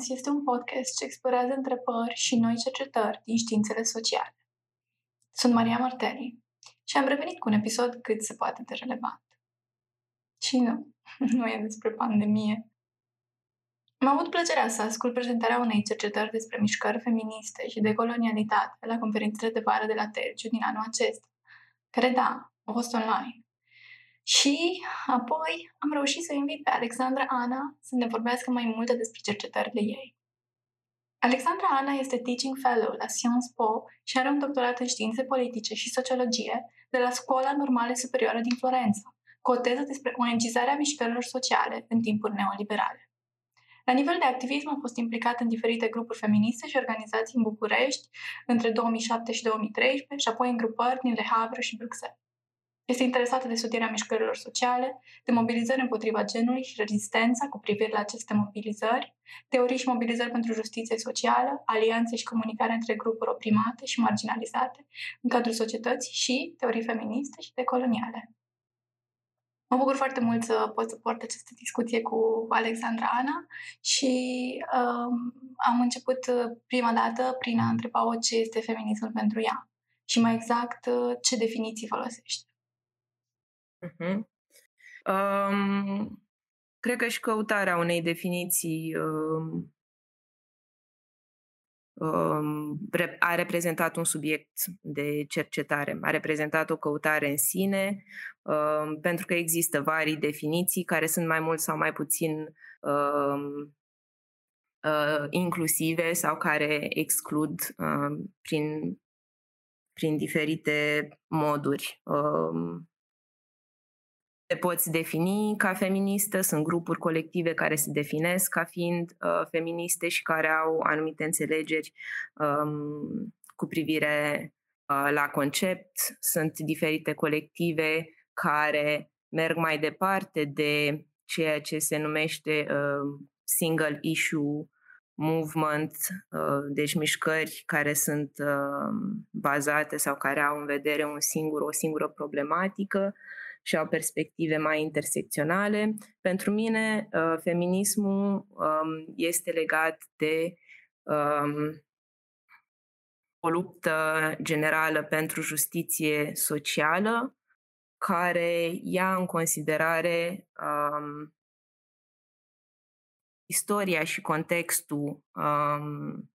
Contrasens este un podcast ce explorează întrebări și noi cercetări din științele sociale. Sunt Maria Marteli și am revenit cu un episod cât se poate de relevant. Și nu, nu e despre pandemie. Am avut plăcerea să ascult prezentarea unei cercetări despre mișcări feministe și de colonialitate la conferințele de vară de la Terciu din anul acesta, care, da, au fost online. Și apoi am reușit să invit pe Alexandra Ana să ne vorbească mai multe despre cercetările ei. Alexandra Ana este Teaching Fellow la Sciences Po și are un doctorat în științe politice și sociologie de la Școala Normală Superioară din Florența, cu o teză despre ONGizarea mișcărilor sociale în timpuri neoliberale. La nivel de activism a fost implicat în diferite grupuri feministe și organizații în București între 2007 și 2013 și apoi în grupări din Le Havre și Bruxelles. Este interesată de studierea mișcărilor sociale, de mobilizări împotriva genului și rezistența cu privire la aceste mobilizări, teorii și mobilizări pentru justiție socială, alianțe și comunicare între grupuri oprimate și marginalizate în cadrul societății și teorii feministe și decoloniale. Mă bucur foarte mult să pot să port această discuție cu Alexandra Ana și um, am început prima dată prin a întreba-o ce este feminismul pentru ea și mai exact ce definiții folosește. Uh-huh. Um, cred că și căutarea unei definiții um, um, a reprezentat un subiect de cercetare, a reprezentat o căutare în sine, um, pentru că există vari definiții care sunt mai mult sau mai puțin um, uh, inclusive sau care exclud uh, prin, prin diferite moduri. Um, te poți defini ca feministă, sunt grupuri colective care se definesc ca fiind uh, feministe și care au anumite înțelegeri um, cu privire uh, la concept, sunt diferite colective care merg mai departe de ceea ce se numește uh, single issue movement, uh, deci mișcări care sunt uh, bazate sau care au în vedere un singur, o singură problematică și au perspective mai intersecționale. Pentru mine, uh, feminismul um, este legat de um, o luptă generală pentru justiție socială care ia în considerare um, istoria și contextul um,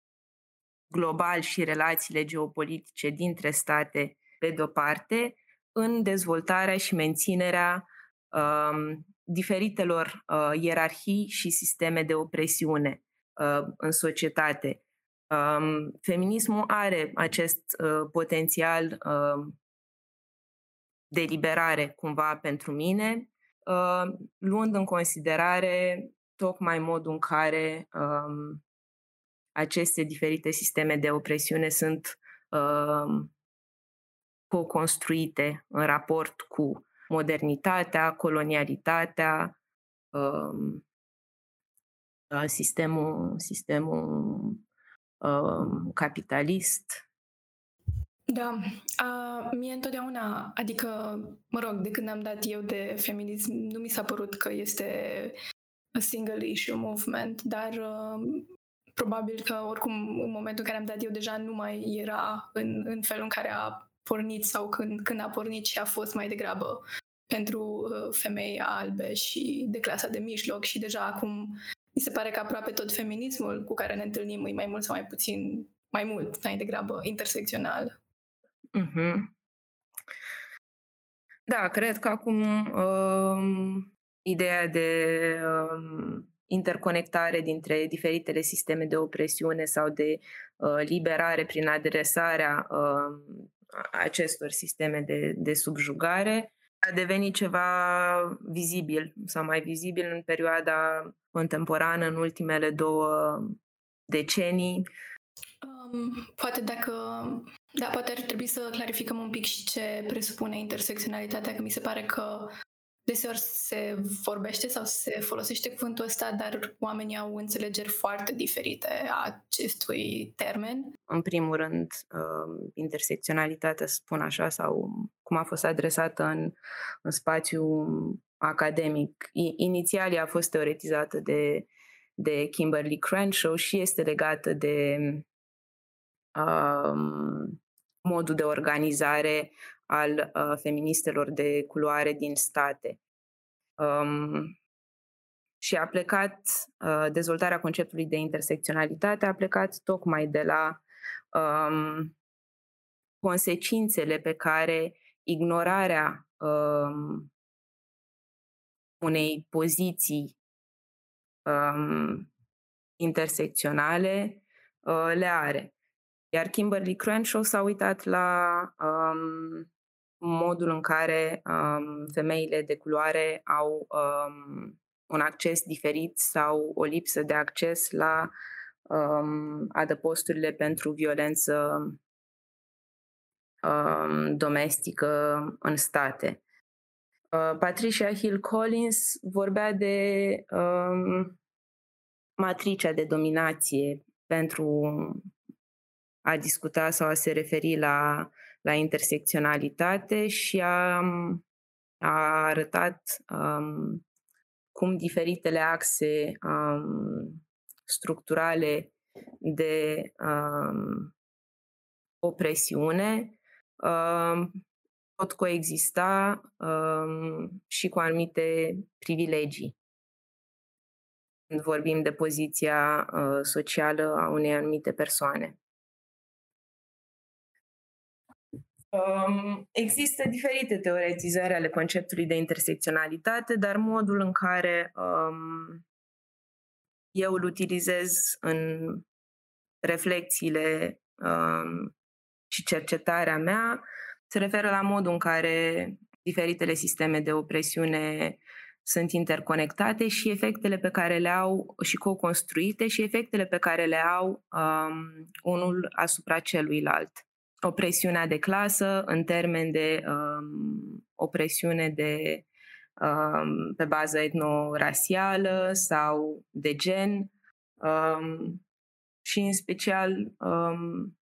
global și relațiile geopolitice dintre state pe de-o parte în dezvoltarea și menținerea um, diferitelor uh, ierarhii și sisteme de opresiune uh, în societate. Um, feminismul are acest uh, potențial uh, de liberare cumva pentru mine, uh, luând în considerare tocmai modul în care um, aceste diferite sisteme de opresiune sunt uh, co-construite în raport cu modernitatea, colonialitatea, um, sistemul, sistemul um, capitalist. Da, a, mie întotdeauna, adică, mă rog, de când am dat eu de feminism, nu mi s-a părut că este a single issue movement, dar uh, probabil că oricum în momentul în care am dat eu deja nu mai era în, în felul în care a pornit sau când, când a pornit și a fost mai degrabă pentru uh, femei albe și de clasa de mijloc și deja acum mi se pare că aproape tot feminismul cu care ne întâlnim e mai mult sau mai puțin, mai mult, mai degrabă, intersecțional. Mm-hmm. Da, cred că acum um, ideea de um, interconectare dintre diferitele sisteme de opresiune sau de uh, liberare prin adresarea uh, acestor sisteme de, de subjugare a devenit ceva vizibil sau mai vizibil în perioada contemporană, în ultimele două decenii. Um, poate dacă... Da, poate ar trebui să clarificăm un pic și ce presupune intersecționalitatea, că mi se pare că deseori se vorbește sau se folosește cuvântul ăsta, dar oamenii au înțelegeri foarte diferite a acestui termen. În primul rând, uh, intersecționalitatea, spun așa, sau cum a fost adresată în, în spațiu academic. Inițial ea a fost teoretizată de de Kimberly Crenshaw și este legată de um, modul de organizare al uh, feministelor de culoare din state. Um, și a plecat, uh, dezvoltarea conceptului de intersecționalitate a plecat tocmai de la um, consecințele pe care ignorarea um, unei poziții um, intersecționale uh, le are. Iar Kimberly Crenshaw s-a uitat la um, modul în care um, femeile de culoare au um, un acces diferit sau o lipsă de acces la um, adăposturile pentru violență um, domestică în state. Uh, Patricia Hill Collins vorbea de um, matricea de dominație pentru a discuta sau a se referi la, la intersecționalitate și a, a arătat um, cum diferitele axe um, structurale de um, opresiune um, pot coexista um, și cu anumite privilegii. Când vorbim de poziția uh, socială a unei anumite persoane. Um, există diferite teoretizări ale conceptului de intersecționalitate, dar modul în care um, eu îl utilizez în reflexiile um, și cercetarea mea se referă la modul în care diferitele sisteme de opresiune sunt interconectate și efectele pe care le au și co-construite și efectele pe care le au um, unul asupra celuilalt. Opresiunea de clasă în termen de um, opresiune de um, pe bază etnorasială sau de gen um, și în special um,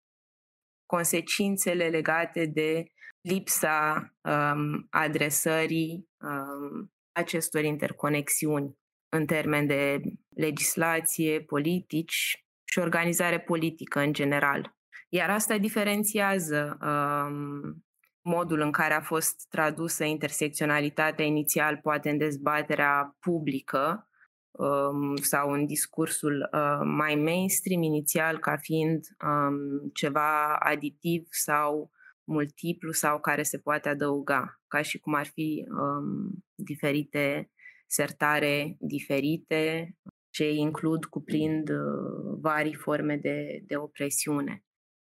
consecințele legate de lipsa um, adresării um, acestor interconexiuni în termen de legislație, politici și organizare politică în general. Iar asta diferențiază um, modul în care a fost tradusă intersecționalitatea inițial, poate în dezbaterea publică um, sau în discursul uh, mai mainstream inițial, ca fiind um, ceva aditiv sau multiplu sau care se poate adăuga, ca și cum ar fi um, diferite sertare diferite ce includ, cuprind uh, vari forme de, de opresiune.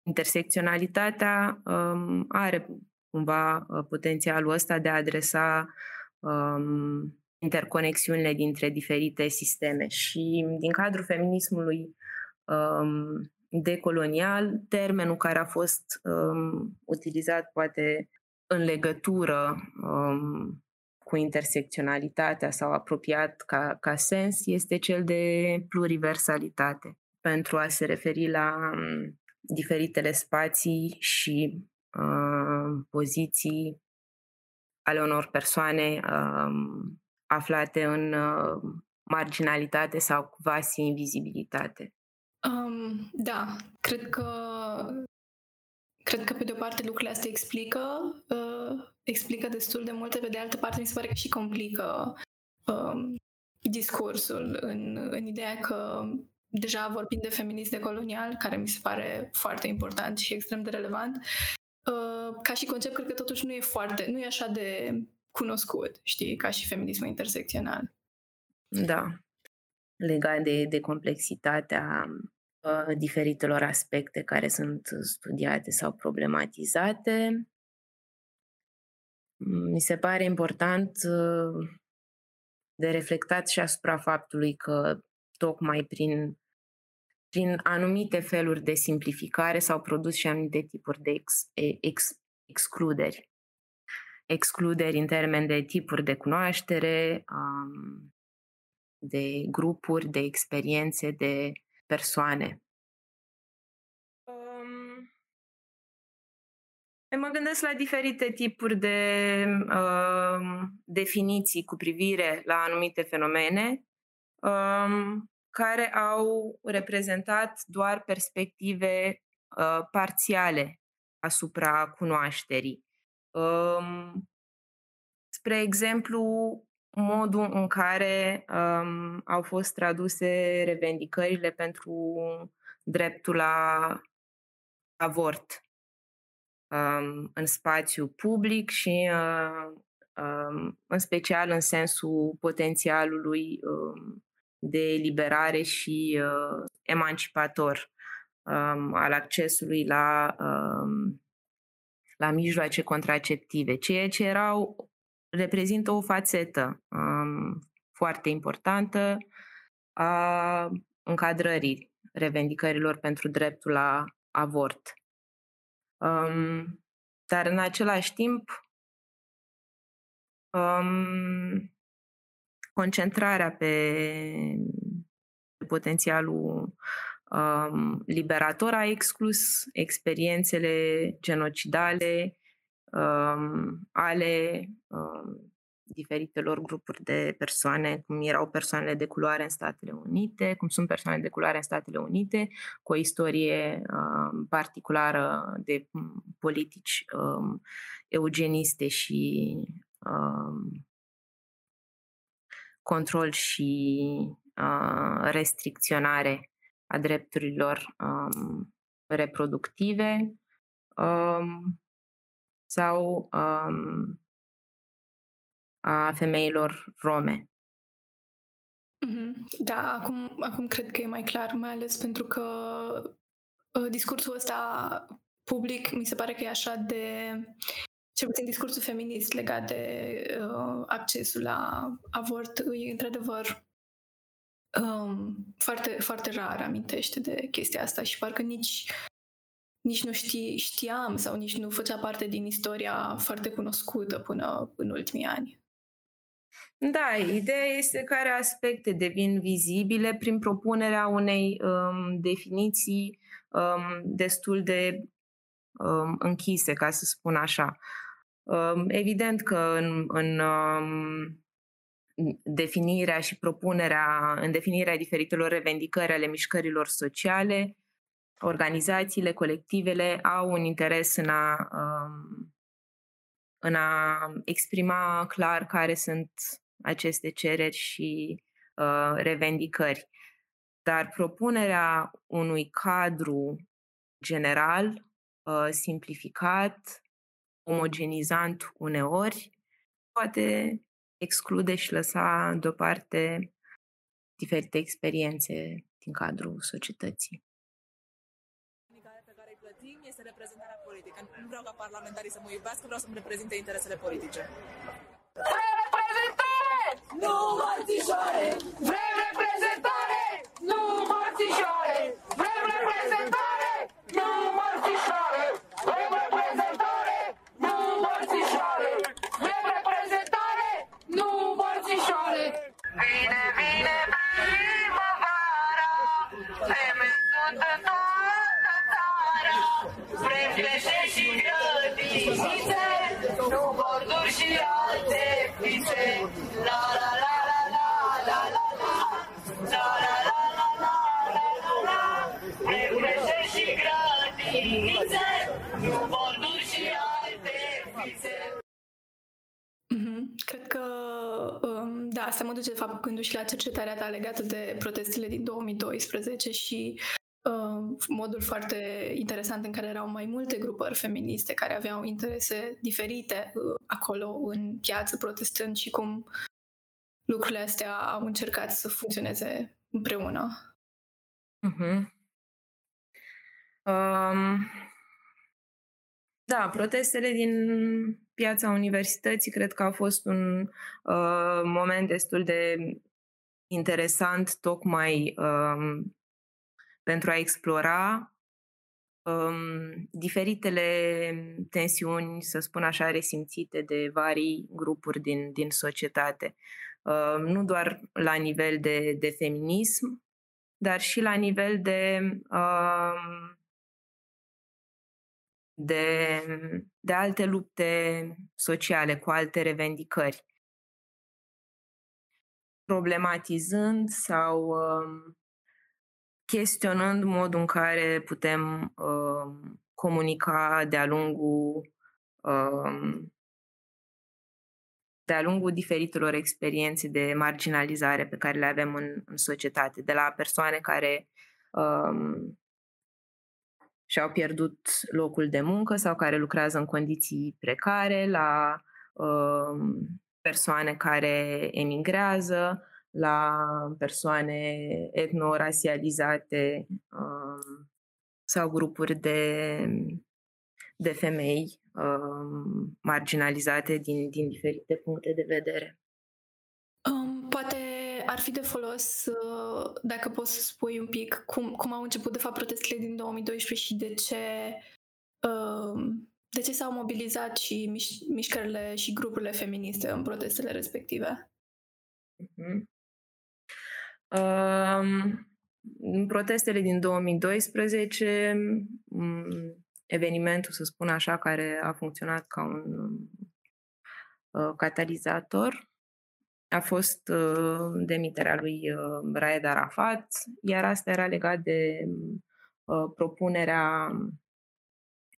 Intersecționalitatea um, are cumva uh, potențialul ăsta de a adresa um, interconexiunile dintre diferite sisteme. Și din cadrul feminismului um, decolonial, termenul care a fost um, utilizat poate în legătură um, cu intersecționalitatea sau apropiat ca, ca sens este cel de pluriversalitate, pentru a se referi la um, diferitele spații și uh, poziții ale unor persoane um, aflate în uh, marginalitate sau quasi invizibilitate. Um, da, cred că cred că pe de o parte lucrurile astea explică uh, explică destul de multe, pe de altă parte mi se pare că și complică uh, discursul în, în ideea că deja vorbim de feminism de colonial, care mi se pare foarte important și extrem de relevant, uh, ca și concept cred că totuși nu e foarte, nu e așa de cunoscut, știi, ca și feminismul intersecțional. Da, legat de, de complexitatea uh, diferitelor aspecte care sunt studiate sau problematizate. Mi se pare important uh, de reflectat și asupra faptului că tocmai prin, prin anumite feluri de simplificare s-au produs și anumite tipuri de ex, ex, excluderi. Excluderi în termen de tipuri de cunoaștere, um, de grupuri, de experiențe, de persoane. Um, mă gândesc la diferite tipuri de um, definiții cu privire la anumite fenomene, um, care au reprezentat doar perspective uh, parțiale asupra cunoașterii. Um, spre exemplu, modul în care um, au fost traduse revendicările pentru dreptul la avort um, în spațiu public și uh, um, în special în sensul potențialului um, de eliberare și uh, emancipator um, al accesului la, um, la mijloace contraceptive, ceea ce erau, reprezintă o fațetă um, foarte importantă a încadrării revendicărilor pentru dreptul la avort. Um, dar în același timp, um, concentrarea pe potențialul um, liberator a exclus experiențele genocidale um, ale um, diferitelor grupuri de persoane, cum erau persoanele de culoare în Statele Unite, cum sunt persoane de culoare în Statele Unite, cu o istorie um, particulară de um, politici um, eugeniste și um, control și uh, restricționare a drepturilor um, reproductive um, sau um, a femeilor rome. Mm-hmm. Da, acum, acum cred că e mai clar, mai ales pentru că uh, discursul ăsta public mi se pare că e așa de cel puțin discursul feminist legat de uh, accesul la avort e într-adevăr um, foarte, foarte rar amintește de chestia asta și parcă nici, nici nu ști, știam sau nici nu făcea parte din istoria foarte cunoscută până în ultimii ani. Da, ideea este care aspecte devin vizibile prin propunerea unei um, definiții um, destul de um, închise, ca să spun așa. Um, evident că în, în um, definirea și propunerea, în definirea diferitelor revendicări ale mișcărilor sociale, organizațiile, colectivele au un interes în a, um, în a exprima clar care sunt aceste cereri și uh, revendicări. Dar propunerea unui cadru general, uh, simplificat, omogenizant uneori, poate exclude și lăsa deoparte diferite experiențe din cadrul societății. pe care îi plătim este reprezentarea politică. Nu vreau ca parlamentarii să mă iubească, vreau să-mi reprezinte interesele politice. Vrem reprezentare! Nu mărțișoare! Vrem reprezentare! Nu mărțișoare! Vrem reprezentare! Nu mărțișoare! Vrem reprezentare! Nu mărțișoare! Vrem reprezentare! Nu mărțișoare! Vine, vine primăvara Femeie sunt în Cred că, um, da, asta mă duce, de fapt, gându-și la cercetarea ta legată de protestele din 2012 și uh, modul foarte interesant în care erau mai multe grupări feministe care aveau interese diferite uh, acolo în piață protestând și cum lucrurile astea au încercat să funcționeze împreună. Uh-huh. Um, da, protestele din piața universității cred că a fost un uh, moment destul de interesant tocmai um, pentru a explora um, diferitele tensiuni, să spun așa, resimțite de vari grupuri din, din societate. Uh, nu doar la nivel de, de feminism, dar și la nivel de uh, de, de alte lupte sociale, cu alte revendicări. Problematizând sau um, chestionând modul în care putem uh, comunica de-a lungul uh, de-a lungul diferitelor experiențe de marginalizare pe care le avem în, în societate, de la persoane care um, și-au pierdut locul de muncă sau care lucrează în condiții precare, la um, persoane care emigrează, la persoane etnorasializate um, sau grupuri de, de femei um, marginalizate din, din diferite puncte de vedere. Um, poate ar fi de folos uh, dacă poți să spui un pic cum, cum au început de fapt protestele din 2012 și de ce uh, de ce s-au mobilizat și miș- mișcările și grupurile feministe în protestele respective? Uh-huh. Uh, în protestele din 2012, evenimentul, să spun așa, care a funcționat ca un uh, catalizator, a fost uh, demiterea lui uh, Raed Arafat, iar asta era legat de uh, propunerea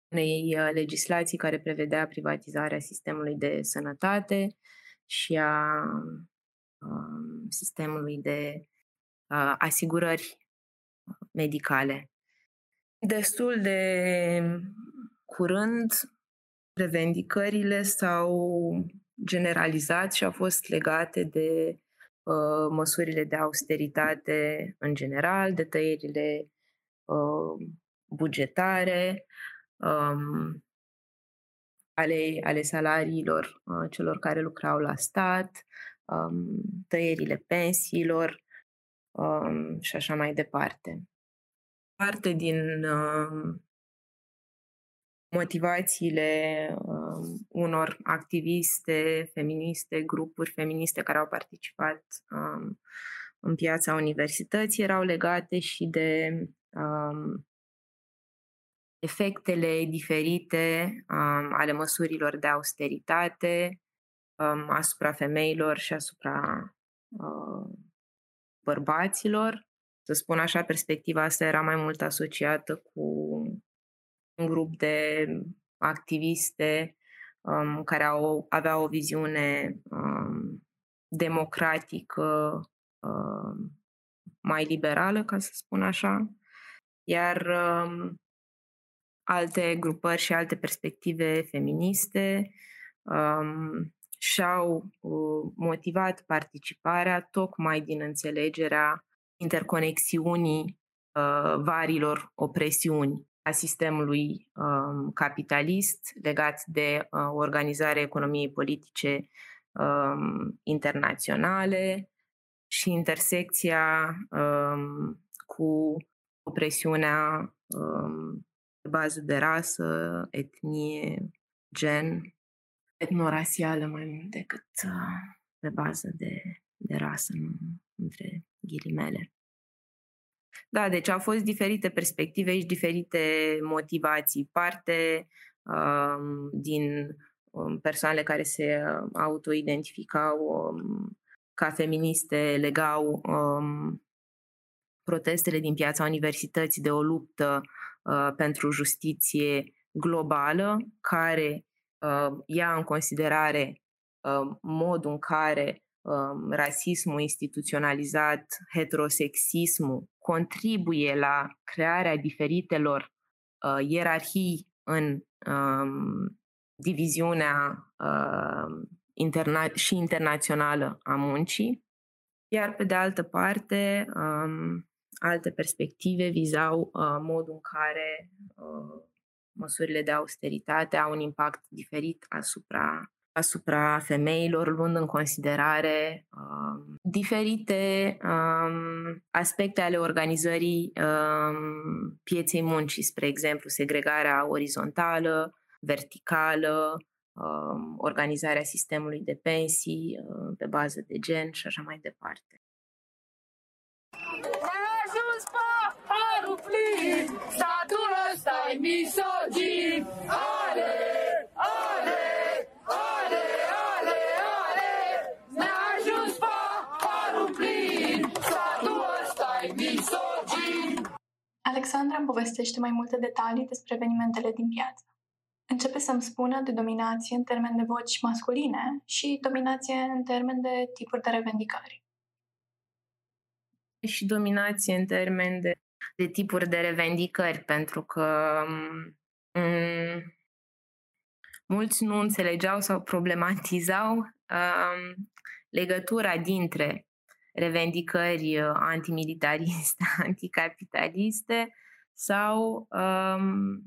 unei uh, legislații care prevedea privatizarea sistemului de sănătate și a uh, sistemului de uh, asigurări medicale. Destul de curând, revendicările s-au generalizat și au fost legate de uh, măsurile de austeritate în general, de tăierile uh, bugetare, um, ale, ale salariilor uh, celor care lucrau la stat, um, tăierile pensiilor um, și așa mai departe. Parte din uh, motivațiile uh, unor activiste feministe, grupuri feministe care au participat um, în piața universității erau legate și de um, efectele diferite um, ale măsurilor de austeritate um, asupra femeilor și asupra uh, bărbaților. Să spun așa, perspectiva asta era mai mult asociată cu un grup de activiste um, care au, aveau o viziune um, democratică, um, mai liberală, ca să spun așa, iar um, alte grupări și alte perspective feministe um, și-au uh, motivat participarea tocmai din înțelegerea interconexiunii uh, varilor opresiuni a sistemului um, capitalist legat de uh, organizarea economiei politice um, internaționale și intersecția um, cu opresiunea um, pe bază de rasă, etnie, gen, etnorasială mai mult decât uh, pe bază de, de rasă, nu, între ghilimele. Da, deci au fost diferite perspective și diferite motivații. Parte um, din um, persoanele care se autoidentificau um, ca feministe legau um, protestele din piața universității de o luptă uh, pentru justiție globală, care uh, ia în considerare uh, modul în care uh, rasismul instituționalizat, heterosexismul contribuie la crearea diferitelor uh, ierarhii în um, diviziunea uh, interna- și internațională a muncii, iar pe de altă parte, um, alte perspective vizau uh, modul în care uh, măsurile de austeritate au un impact diferit asupra asupra femeilor, luând în considerare uh, diferite um, aspecte ale organizării um, pieței muncii, spre exemplu, segregarea orizontală, verticală, um, organizarea sistemului de pensii uh, pe bază de gen și așa mai departe. Statul ăsta e misogin Alexandra îmi povestește mai multe detalii despre evenimentele din piață. Începe să-mi spună de dominație în termen de voci masculine și dominație în termen de tipuri de revendicări. Și dominație în termen de, de tipuri de revendicări, pentru că m- mulți nu înțelegeau sau problematizau um, legătura dintre revendicări uh, antimilitariste, anticapitaliste sau um,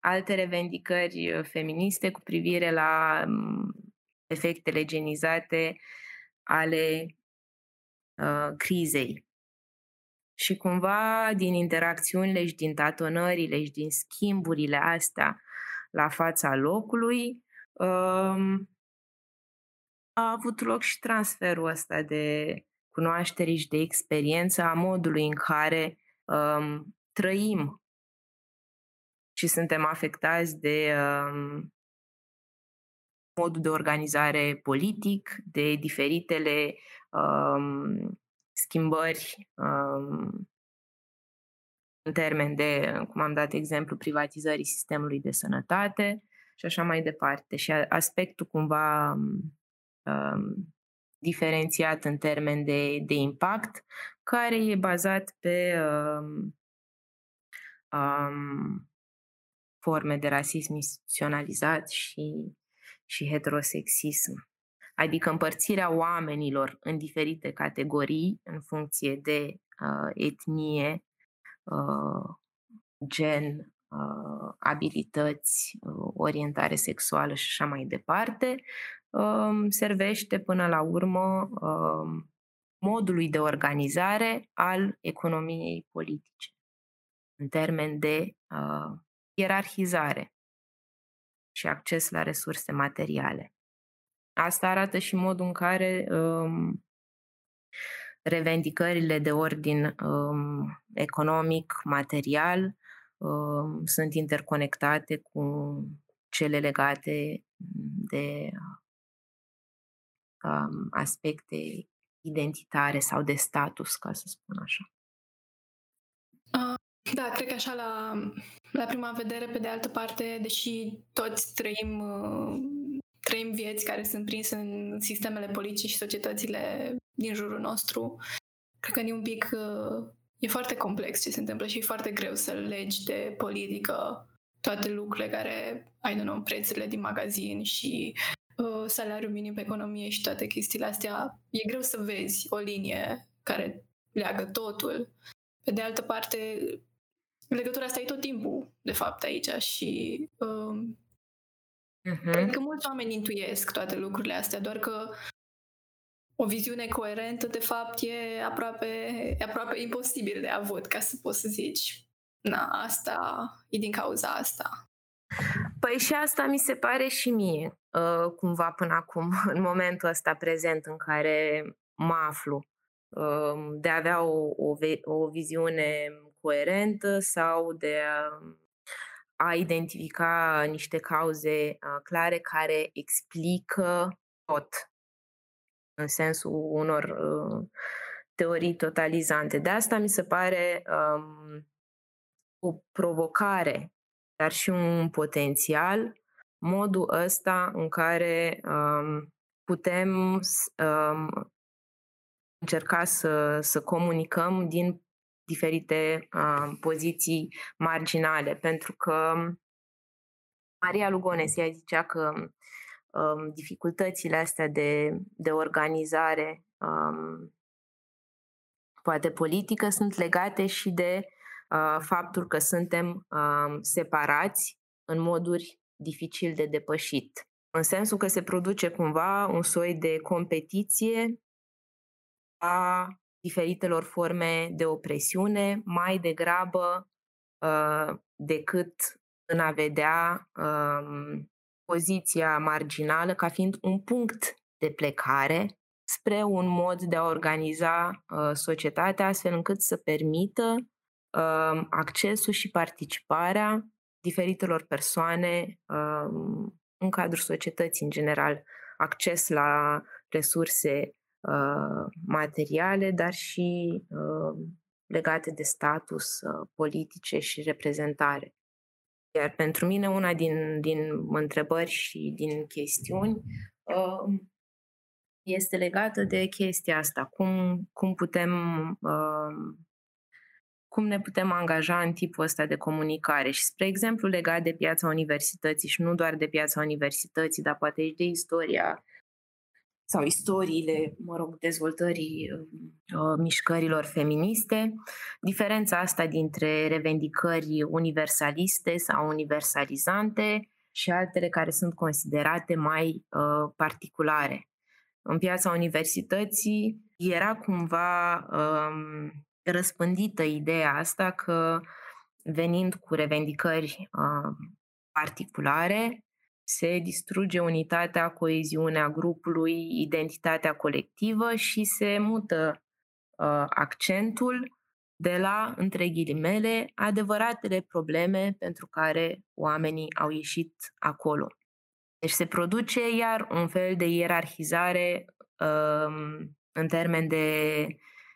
alte revendicări uh, feministe cu privire la um, efectele genizate ale uh, crizei. Și cumva din interacțiunile și din tatonările și din schimburile astea la fața locului, um, a avut loc și transferul ăsta de cunoaștere și de experiență a modului în care um, trăim și suntem afectați de um, modul de organizare politic, de diferitele um, schimbări um, în termen de, cum am dat exemplu, privatizării sistemului de sănătate și așa mai departe. Și aspectul cumva um, diferențiat în termen de, de impact, care e bazat pe um, um, forme de rasism instituționalizat și, și heterosexism. Adică împărțirea oamenilor în diferite categorii în funcție de uh, etnie, uh, gen, uh, abilități, uh, orientare sexuală și așa mai departe, uh, servește până la urmă uh, modului de organizare al economiei politice, în termen de uh, ierarhizare și acces la resurse materiale. Asta arată și modul în care um, revendicările de ordin um, economic, material, um, sunt interconectate cu cele legate de um, aspecte identitare sau de status, ca să spun așa. Da, cred că așa la, la prima vedere, pe de altă parte, deși toți trăim, uh, trăim vieți care sunt prinse în sistemele politice și societățile din jurul nostru, cred că e un pic, uh, e foarte complex ce se întâmplă și e foarte greu să legi de politică toate lucrurile care, ai nu prețurile din magazin și uh, salariul minim pe economie și toate chestiile astea. E greu să vezi o linie care leagă totul. Pe de altă parte, legătura asta e tot timpul, de fapt, aici și um, uh-huh. cred că mulți oameni intuiesc toate lucrurile astea, doar că o viziune coerentă, de fapt, e aproape, e aproape imposibil de avut, ca să poți să zici, na, asta e din cauza asta. Păi și asta mi se pare și mie, uh, cumva până acum, în momentul ăsta prezent în care mă aflu, uh, de a avea o, o, o viziune coerentă sau de a, a identifica niște cauze clare care explică tot în sensul unor uh, teorii totalizante. De asta mi se pare um, o provocare, dar și un potențial, modul ăsta în care um, putem um, încerca să, să comunicăm din diferite uh, poziții marginale, pentru că Maria Lugones ea zicea că um, dificultățile astea de, de organizare um, poate politică sunt legate și de uh, faptul că suntem uh, separați în moduri dificil de depășit. În sensul că se produce cumva un soi de competiție a diferitelor forme de opresiune, mai degrabă uh, decât în a vedea uh, poziția marginală ca fiind un punct de plecare spre un mod de a organiza uh, societatea astfel încât să permită uh, accesul și participarea diferitelor persoane uh, în cadrul societății în general, acces la resurse Uh, materiale, dar și uh, legate de status uh, politice și reprezentare. Iar pentru mine una din, din întrebări și din chestiuni uh, este legată de chestia asta. Cum, cum putem uh, cum ne putem angaja în tipul ăsta de comunicare. Și, spre exemplu, legat de piața universității și nu doar de piața universității, dar poate și de istoria sau istoriile, mă rog, dezvoltării uh, mișcărilor feministe, diferența asta dintre revendicări universaliste sau universalizante și altele care sunt considerate mai uh, particulare. În piața universității era cumva um, răspândită ideea asta că venind cu revendicări uh, particulare, se distruge unitatea, coeziunea grupului, identitatea colectivă și se mută uh, accentul de la, între ghilimele, adevăratele probleme pentru care oamenii au ieșit acolo. Deci se produce iar un fel de ierarhizare uh, în termen de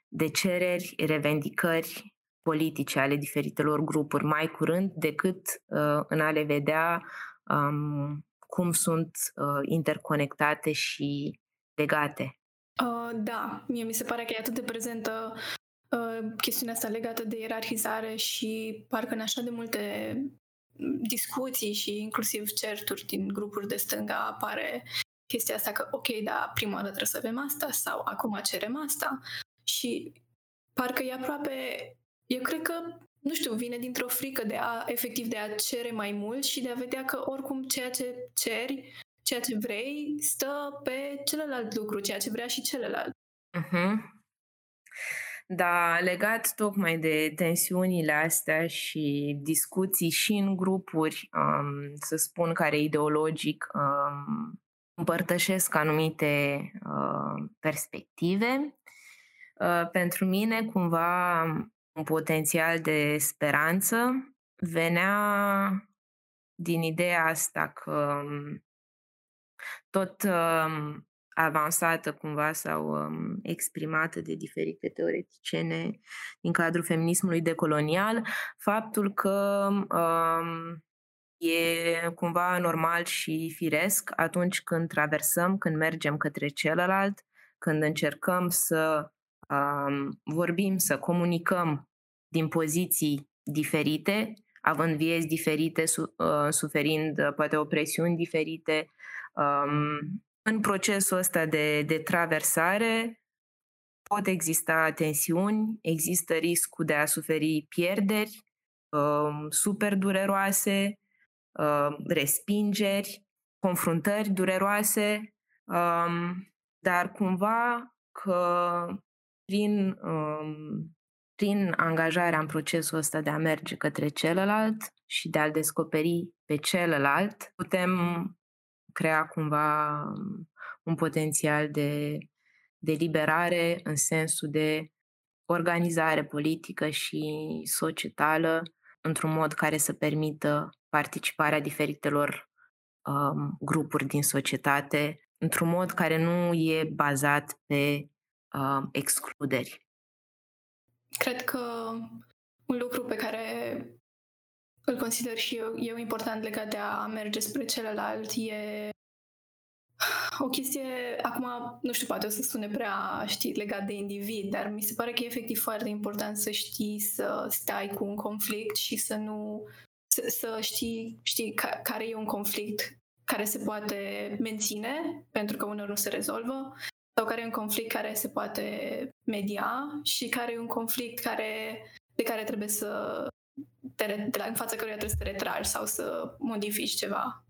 de cereri, revendicări politice ale diferitelor grupuri mai curând decât uh, în a le vedea um, cum sunt uh, interconectate și legate. Uh, da, mie mi se pare că e atât de prezentă uh, chestiunea asta legată de ierarhizare și parcă în așa de multe discuții și inclusiv certuri din grupuri de stânga apare chestia asta că ok, da, prima dată trebuie să avem asta sau acum cerem asta și parcă e aproape, eu cred că, nu știu, vine dintr-o frică de a, efectiv, de a cere mai mult și de a vedea că oricum ceea ce ceri, ceea ce vrei, stă pe celălalt lucru, ceea ce vrea și celălalt. Uh-huh. Da, legat tocmai de tensiunile astea și discuții și în grupuri, um, să spun, care ideologic um, împărtășesc anumite uh, perspective. Uh, pentru mine, cumva, un potențial de speranță. Venea din ideea asta că um, tot um, avansată cumva sau um, exprimată de diferite teoreticiene din cadrul feminismului decolonial, faptul că um, e cumva normal și firesc atunci când traversăm, când mergem către celălalt, când încercăm să um, vorbim, să comunicăm din poziții diferite, având vieți diferite, su, uh, suferind uh, poate opresiuni diferite. Um, în procesul ăsta de, de traversare pot exista tensiuni, există riscul de a suferi pierderi um, super dureroase, um, respingeri, confruntări dureroase, um, dar cumva că prin, um, prin angajarea în procesul ăsta de a merge către celălalt și de a-l descoperi pe celălalt, putem crea cumva um, un potențial de, de liberare în sensul de organizare politică și societală într-un mod care să permită participarea diferitelor um, grupuri din societate într-un mod care nu e bazat pe uh, excluderi. Cred că un lucru pe care îl consider și eu, eu important legat de a merge spre celălalt e o chestie, acum, nu știu, poate o să sune prea, știi, legat de individ, dar mi se pare că e efectiv foarte important să știi să stai cu un conflict și să nu, să, să știi, știi ca, care e un conflict care se poate menține, pentru că uneori nu se rezolvă, sau care e un conflict care se poate media și care e un conflict care, de care trebuie să te, de la, în fața căruia trebuie să te retragi sau să modifici ceva.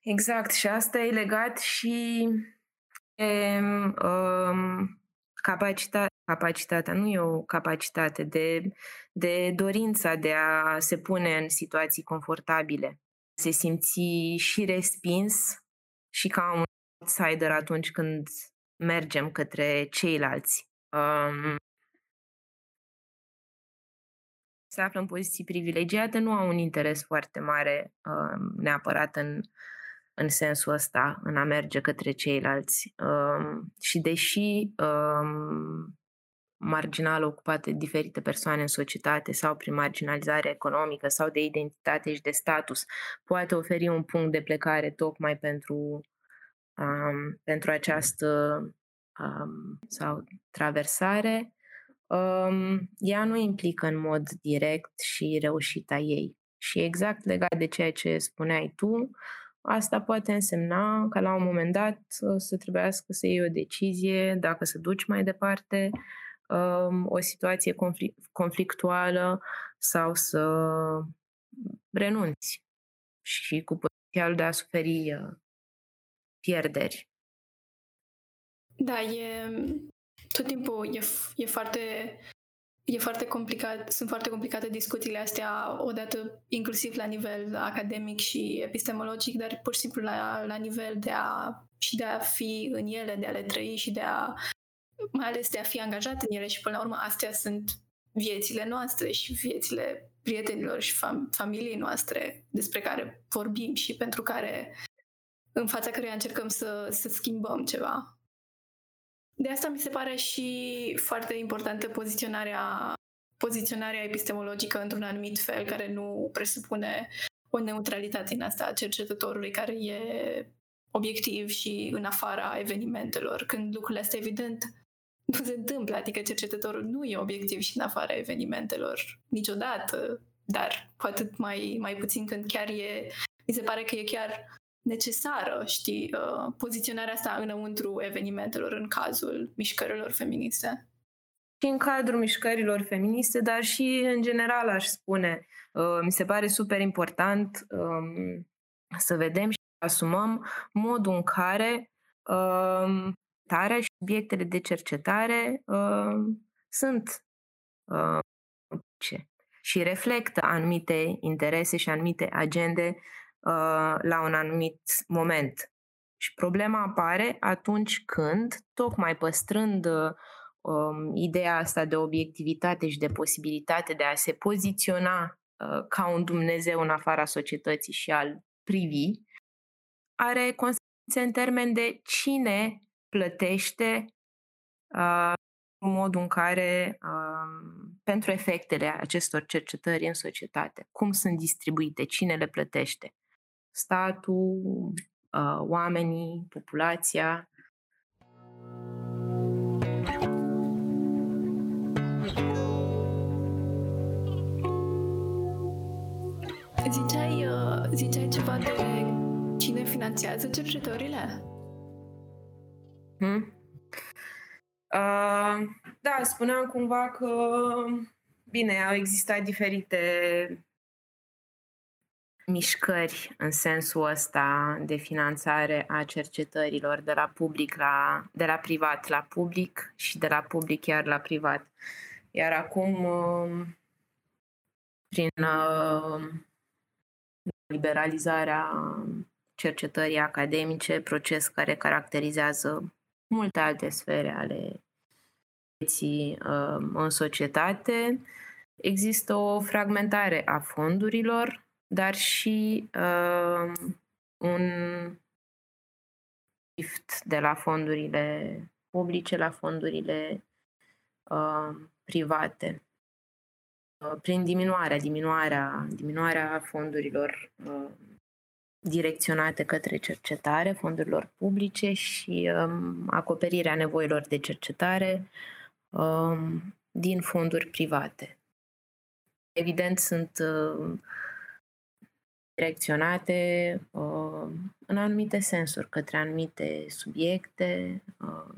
Exact, și asta e legat și de um, capacitatea, capacitatea, nu e o capacitate, de, de dorința de a se pune în situații confortabile, se simți și respins și ca un outsider atunci când mergem către ceilalți. Um, se află în poziții privilegiate, nu au un interes foarte mare um, neapărat în, în sensul ăsta, în a merge către ceilalți. Um, și deși um, marginală ocupată de diferite persoane în societate sau prin marginalizare economică sau de identitate și de status poate oferi un punct de plecare tocmai pentru, um, pentru această um, sau traversare, um, ea nu implică în mod direct și reușita ei. Și exact legat de ceea ce spuneai tu, asta poate însemna că la un moment dat să trebuiască să iei o decizie dacă să duci mai departe um, o situație conflictuală sau să renunți și cu potențial de a suferi uh, pierderi. Da, e tot timpul e, e foarte e foarte complicat, sunt foarte complicate discuțiile astea, odată inclusiv la nivel academic și epistemologic, dar pur și simplu la, la nivel de a și de a fi în ele, de a le trăi și de a mai ales de a fi angajat în ele și până la urmă astea sunt viețile noastre și viețile prietenilor și fam- familiei noastre despre care vorbim și pentru care în fața căreia încercăm să, să schimbăm ceva. De asta mi se pare și foarte importantă poziționarea, poziționarea epistemologică într-un anumit fel care nu presupune o neutralitate în asta a cercetătorului care e obiectiv și în afara evenimentelor, când lucrurile astea evident nu se întâmplă, adică cercetătorul nu e obiectiv și în afara evenimentelor niciodată, dar cu atât mai, mai puțin când chiar e, mi se pare că e chiar necesară, știi, uh, poziționarea asta înăuntru evenimentelor în cazul mișcărilor feministe. Și în cadrul mișcărilor feministe, dar și în general, aș spune. Uh, mi se pare super important um, să vedem și asumăm modul în care um, tarea și subiectele de cercetare um, sunt și reflectă anumite interese și anumite agende Uh, la un anumit moment. Și problema apare atunci când, tocmai păstrând um, ideea asta de obiectivitate și de posibilitate de a se poziționa uh, ca un Dumnezeu în afara societății și al privi, are consecințe în termen de cine plătește uh, modul în care, uh, pentru efectele acestor cercetări în societate, cum sunt distribuite, cine le plătește statul, uh, oamenii, populația. Ziceai, uh, ziceai ceva de cine finanțează cercetările? Hmm? Uh, da, spuneam cumva că, bine, au existat diferite mișcări în sensul ăsta de finanțare a cercetărilor de la public la, de la privat la public și de la public chiar la privat. Iar acum, um, prin um, liberalizarea cercetării academice, proces care caracterizează multe alte sfere ale vieții um, în societate, există o fragmentare a fondurilor dar și uh, un shift de la fondurile publice la fondurile uh, private. Uh, prin diminuarea, diminuarea, diminuarea fondurilor uh, direcționate către cercetare, fondurilor publice și um, acoperirea nevoilor de cercetare um, din fonduri private. Evident, sunt uh, direcționate uh, în anumite sensuri, către anumite subiecte uh,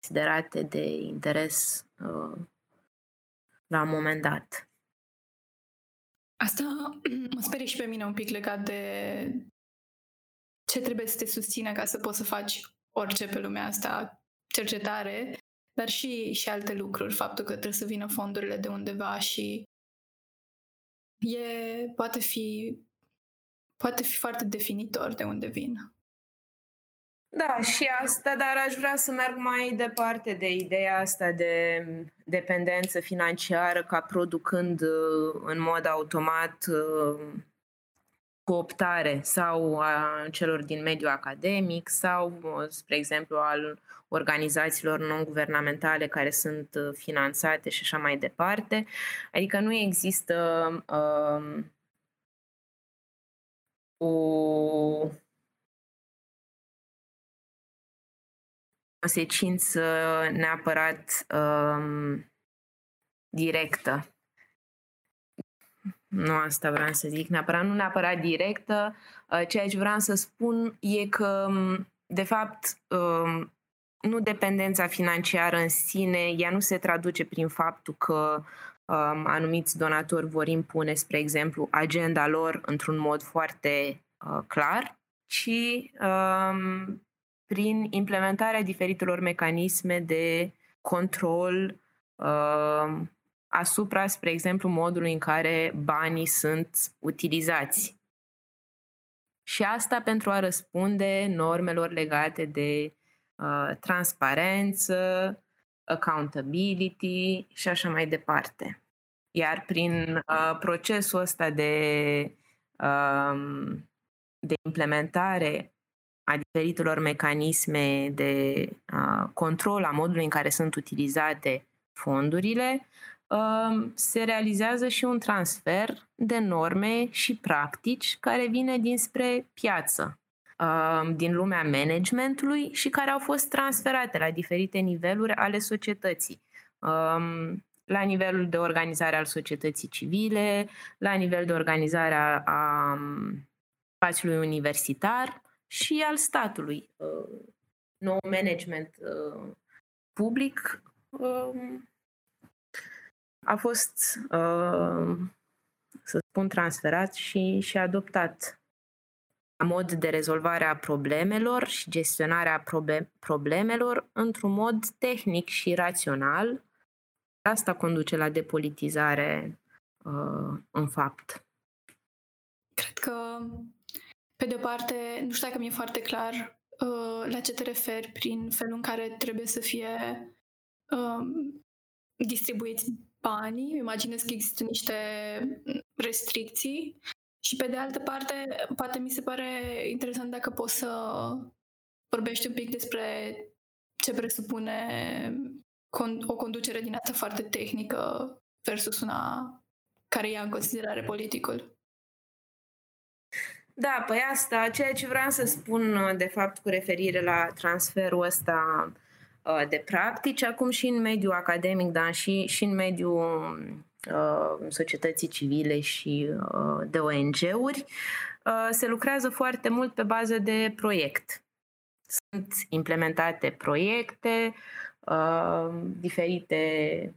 considerate de interes uh, la un moment dat. Asta mă sperie și pe mine un pic legat de ce trebuie să te susțină ca să poți să faci orice pe lumea asta, cercetare, dar și, și alte lucruri, faptul că trebuie să vină fondurile de undeva și e, poate fi poate fi foarte definitor de unde vin. Da, și asta, dar aș vrea să merg mai departe de ideea asta de dependență financiară ca producând uh, în mod automat uh, cooptare sau a celor din mediul academic sau, spre exemplu, al organizațiilor non-guvernamentale care sunt uh, finanțate și așa mai departe. Adică nu există um, o consecință neapărat um, directă nu asta vreau să zic neapărat, nu neapărat directă. Uh, ceea ce vreau să spun e că, um, de fapt, um, nu dependența financiară în sine, ea nu se traduce prin faptul că um, anumiți donatori vor impune, spre exemplu, agenda lor într-un mod foarte uh, clar, ci um, prin implementarea diferitelor mecanisme de control uh, asupra, spre exemplu, modului în care banii sunt utilizați. Și asta pentru a răspunde normelor legate de uh, transparență, accountability și așa mai departe. Iar prin uh, procesul ăsta de, uh, de implementare a diferitelor mecanisme de uh, control a modului în care sunt utilizate fondurile, se realizează și un transfer de norme și practici care vine dinspre piață, din lumea managementului și care au fost transferate la diferite niveluri ale societății. La nivelul de organizare al societății civile, la nivel de organizare a, a spațiului universitar și al statului. Nou management public a fost, uh, să spun, transferat și, și adoptat ca mod de rezolvare a problemelor și gestionarea problemelor într-un mod tehnic și rațional. Asta conduce la depolitizare uh, în fapt. Cred că, pe de o parte, nu știu dacă mi-e foarte clar uh, la ce te referi prin felul în care trebuie să fie uh, distribuiți banii, imaginez că există niște restricții și pe de altă parte, poate mi se pare interesant dacă poți să vorbești un pic despre ce presupune o conducere din asta foarte tehnică versus una care ia în considerare politicul. Da, păi asta, ceea ce vreau să spun de fapt cu referire la transferul ăsta Uh, de practici, acum și în mediul academic, dar și, și în mediul uh, societății civile și uh, de ONG-uri, uh, se lucrează foarte mult pe bază de proiect. Sunt implementate proiecte, uh, diferite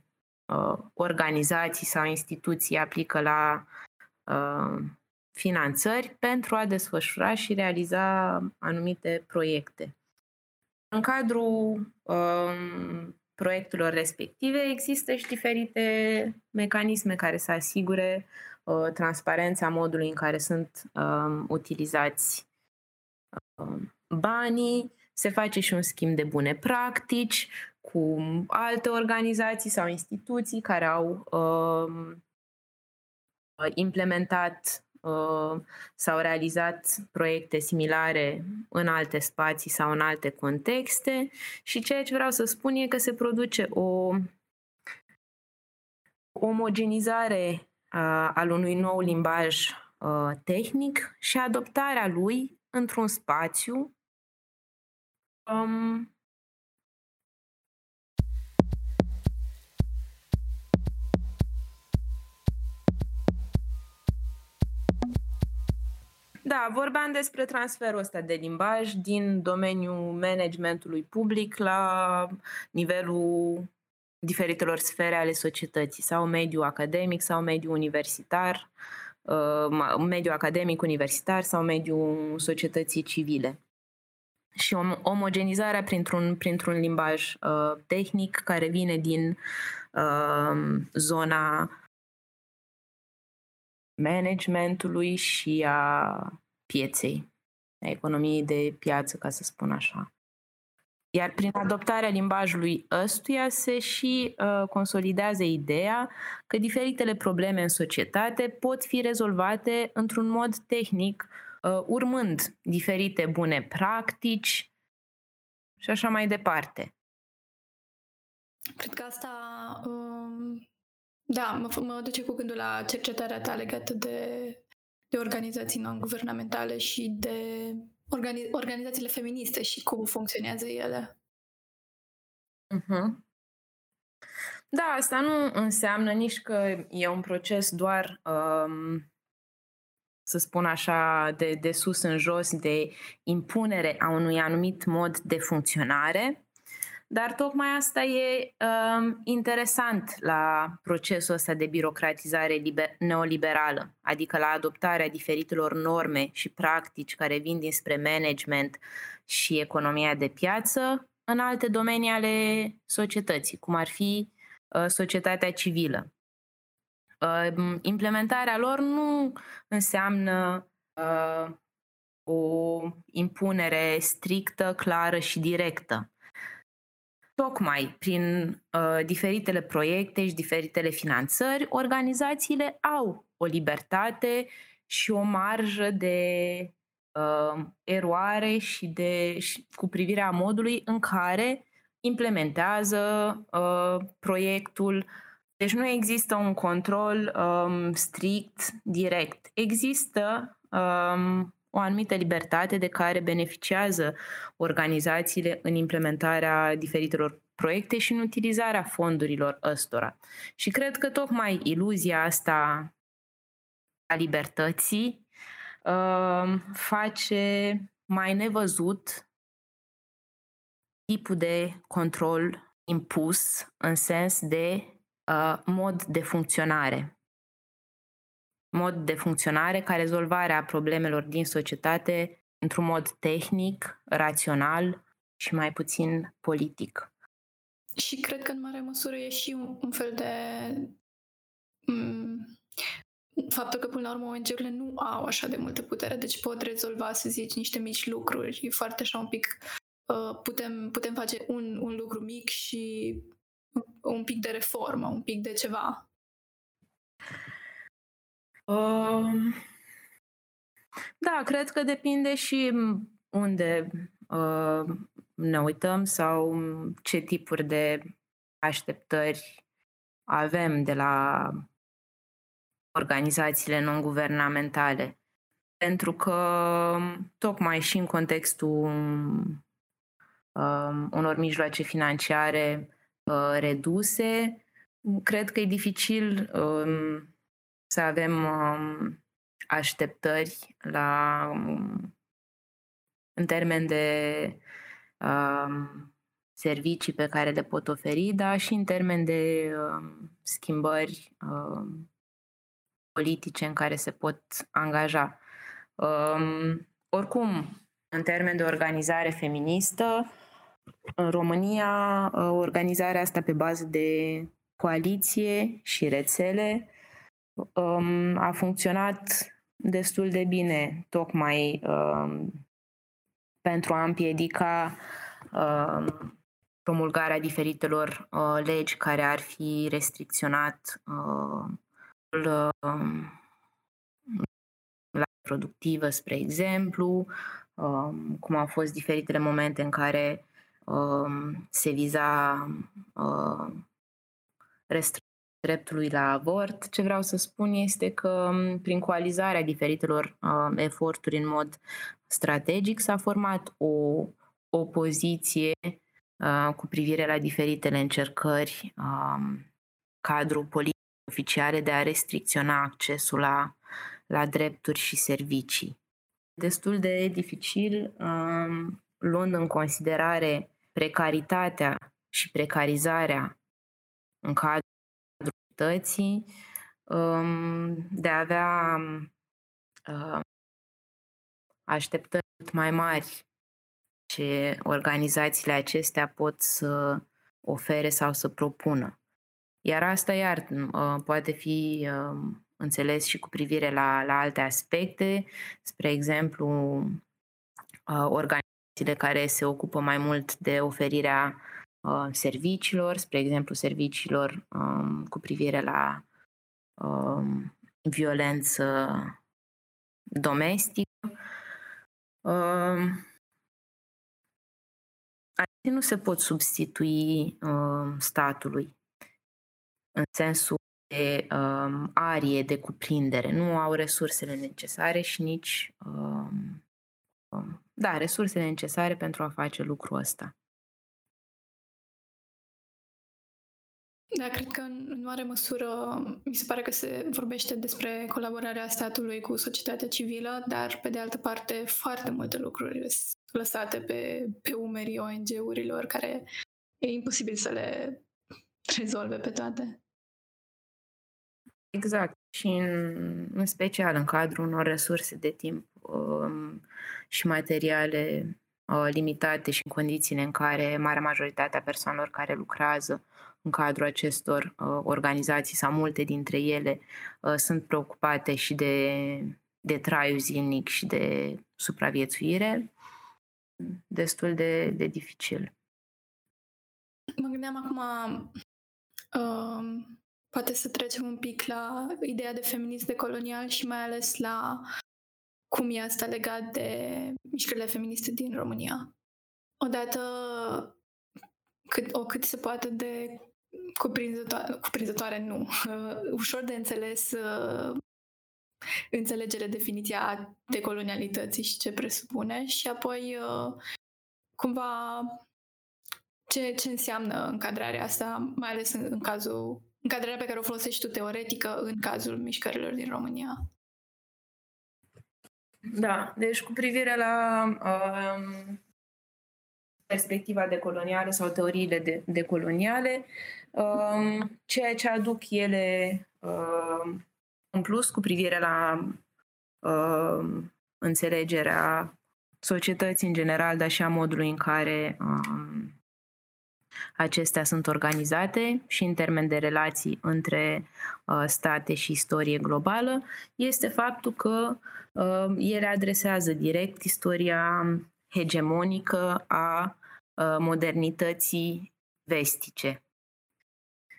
uh, organizații sau instituții aplică la uh, finanțări pentru a desfășura și realiza anumite proiecte. În cadrul um, proiectelor respective există și diferite mecanisme care să asigure uh, transparența modului în care sunt um, utilizați um, banii, se face și un schimb de bune practici cu alte organizații sau instituții care au um, implementat Uh, s-au realizat proiecte similare în alte spații sau în alte contexte și ceea ce vreau să spun e că se produce o omogenizare uh, al unui nou limbaj uh, tehnic și adoptarea lui într-un spațiu um, Da, vorbeam despre transferul ăsta de limbaj din domeniul managementului public la nivelul diferitelor sfere ale societății, sau mediul academic, sau mediul universitar, uh, mediul academic universitar sau mediul societății civile. Și omogenizarea printr-un, printr-un limbaj uh, tehnic care vine din uh, zona managementului și a pieței, a economiei de piață, ca să spun așa. Iar prin adoptarea limbajului ăstuia se și uh, consolidează ideea că diferitele probleme în societate pot fi rezolvate într-un mod tehnic, uh, urmând diferite bune practici și așa mai departe. Cred că asta, um, da, mă, mă duce cu gândul la cercetarea ta legată de, de organizații non-guvernamentale și de organi- organizațiile feministe și cum funcționează ele. Uh-huh. Da, asta nu înseamnă nici că e un proces doar, um, să spun așa, de, de sus în jos, de impunere a unui anumit mod de funcționare, dar tocmai asta e um, interesant la procesul ăsta de birocratizare liber- neoliberală, adică la adoptarea diferitelor norme și practici care vin dinspre management și economia de piață în alte domenii ale societății, cum ar fi uh, societatea civilă. Uh, implementarea lor nu înseamnă uh, o impunere strictă, clară și directă tocmai prin uh, diferitele proiecte și diferitele finanțări, organizațiile au o libertate și o marjă de uh, eroare și de și cu privirea modului în care implementează uh, proiectul. Deci nu există un control um, strict, direct. Există um, o anumită libertate de care beneficiază organizațiile în implementarea diferitelor proiecte și în utilizarea fondurilor ăstora. Și cred că tocmai iluzia asta a libertății uh, face mai nevăzut tipul de control impus în sens de uh, mod de funcționare mod de funcționare ca rezolvare a problemelor din societate într-un mod tehnic, rațional și mai puțin politic. Și cred că în mare măsură e și un, un fel de m- faptul că până la urmă ONG-urile nu au așa de multă putere, deci pot rezolva, să zici, niște mici lucruri, foarte așa un pic uh, putem, putem face un, un lucru mic și un pic de reformă, un pic de ceva. Uh, da, cred că depinde și unde uh, ne uităm sau ce tipuri de așteptări avem de la organizațiile non-guvernamentale. Pentru că, tocmai și în contextul uh, unor mijloace financiare uh, reduse, cred că e dificil uh, să avem um, așteptări la, um, în termen de um, servicii pe care le pot oferi, dar și în termen de um, schimbări um, politice în care se pot angaja. Um, oricum, în termen de organizare feministă, în România, uh, organizarea asta pe bază de coaliție și rețele um, a funcționat destul de bine, tocmai um, pentru a împiedica um, promulgarea diferitelor uh, legi care ar fi restricționat uh, uh, la productivă, spre exemplu, uh, cum au fost diferitele momente în care uh, se viza uh, dreptului la avort. Ce vreau să spun este că prin coalizarea diferitelor uh, eforturi în mod strategic s-a format o opoziție uh, cu privire la diferitele încercări uh, cadrul politic oficiale de a restricționa accesul la, la drepturi și servicii. Destul de dificil, uh, luând în considerare precaritatea și precarizarea în cadrul societății, um, de a avea uh, așteptări mai mari ce organizațiile acestea pot să ofere sau să propună. Iar asta, iar, uh, poate fi um, înțeles și cu privire la, la alte aspecte, spre exemplu, uh, organizații care se ocupă mai mult de oferirea uh, serviciilor, spre exemplu serviciilor um, cu privire la um, violență domestică. Um, nu se pot substitui um, statului în sensul de um, arie, de cuprindere. Nu au resursele necesare și nici, um, um, da, resursele necesare pentru a face lucrul ăsta. Da, cred că în mare măsură mi se pare că se vorbește despre colaborarea statului cu societatea civilă, dar pe de altă parte foarte multe lucruri sunt lăsate pe, pe umerii ONG-urilor care e imposibil să le rezolve pe toate. Exact. Și în, în special în cadrul unor resurse de timp um, și materiale uh, limitate și în condițiile în care marea majoritate a persoanelor care lucrează în cadrul acestor uh, organizații sau multe dintre ele uh, sunt preocupate și de, de traiul zilnic și de supraviețuire, destul de, de dificil. Mă gândeam acum uh, poate să trecem un pic la ideea de feminism decolonial și mai ales la cum e asta legat de mișcările feministe din România. Odată cât, o cât se poate de cuprinzătoare, cuprinzătoare nu, uh, ușor de înțeles uh, înțelegere definiția decolonialității și ce presupune și apoi uh, cumva ce, ce înseamnă încadrarea asta, mai ales în, în cazul încadrarea pe care o folosești tu teoretică în cazul mișcărilor din România. Da, deci cu privire la um, perspectiva decolonială sau teoriile de, decoloniale, um, ceea ce aduc ele um, în plus cu privire la um, înțelegerea societății în general, dar și a modului în care um, acestea sunt organizate și în termen de relații între uh, state și istorie globală, este faptul că uh, ele adresează direct istoria hegemonică a uh, modernității vestice,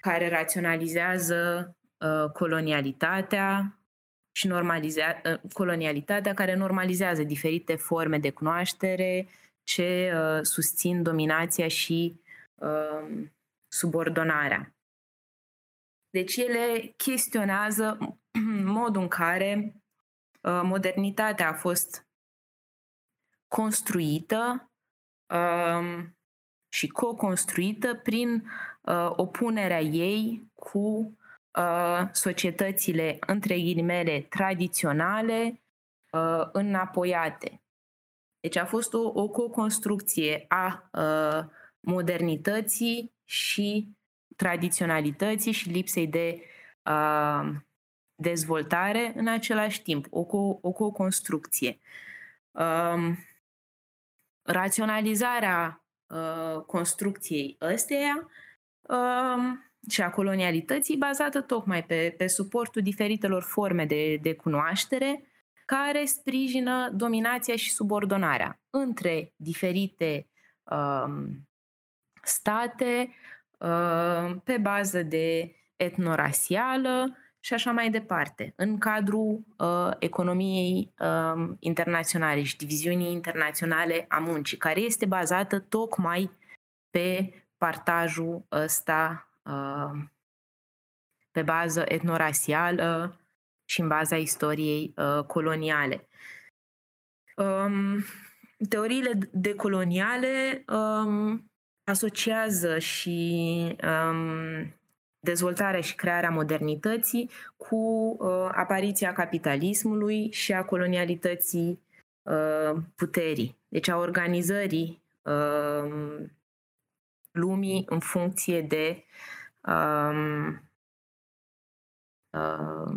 care raționalizează uh, colonialitatea și normalizea, uh, colonialitatea care normalizează diferite forme de cunoaștere ce uh, susțin dominația și uh, subordonarea. Deci ele chestionează modul în care uh, modernitatea a fost construită uh, și co-construită prin uh, opunerea ei cu uh, societățile, între ghilimele, tradiționale, uh, înapoiate. Deci a fost o, o co-construcție a uh, modernității și tradiționalității și lipsei de uh, dezvoltare în același timp, o, co- o co-construcție. Uh, raționalizarea uh, construcției ăsteia uh, și a colonialității bazată tocmai pe, pe suportul diferitelor forme de, de cunoaștere care sprijină dominația și subordonarea între diferite um, state uh, pe bază de etnorasială și așa mai departe, în cadrul uh, economiei uh, internaționale și diviziunii internaționale a muncii, care este bazată tocmai pe partajul ăsta uh, pe bază etnorasială și în baza istoriei uh, coloniale. Um, teoriile decoloniale um, asociază și um, dezvoltarea și crearea modernității cu uh, apariția capitalismului și a colonialității uh, puterii, deci a organizării uh, lumii în funcție de um, uh,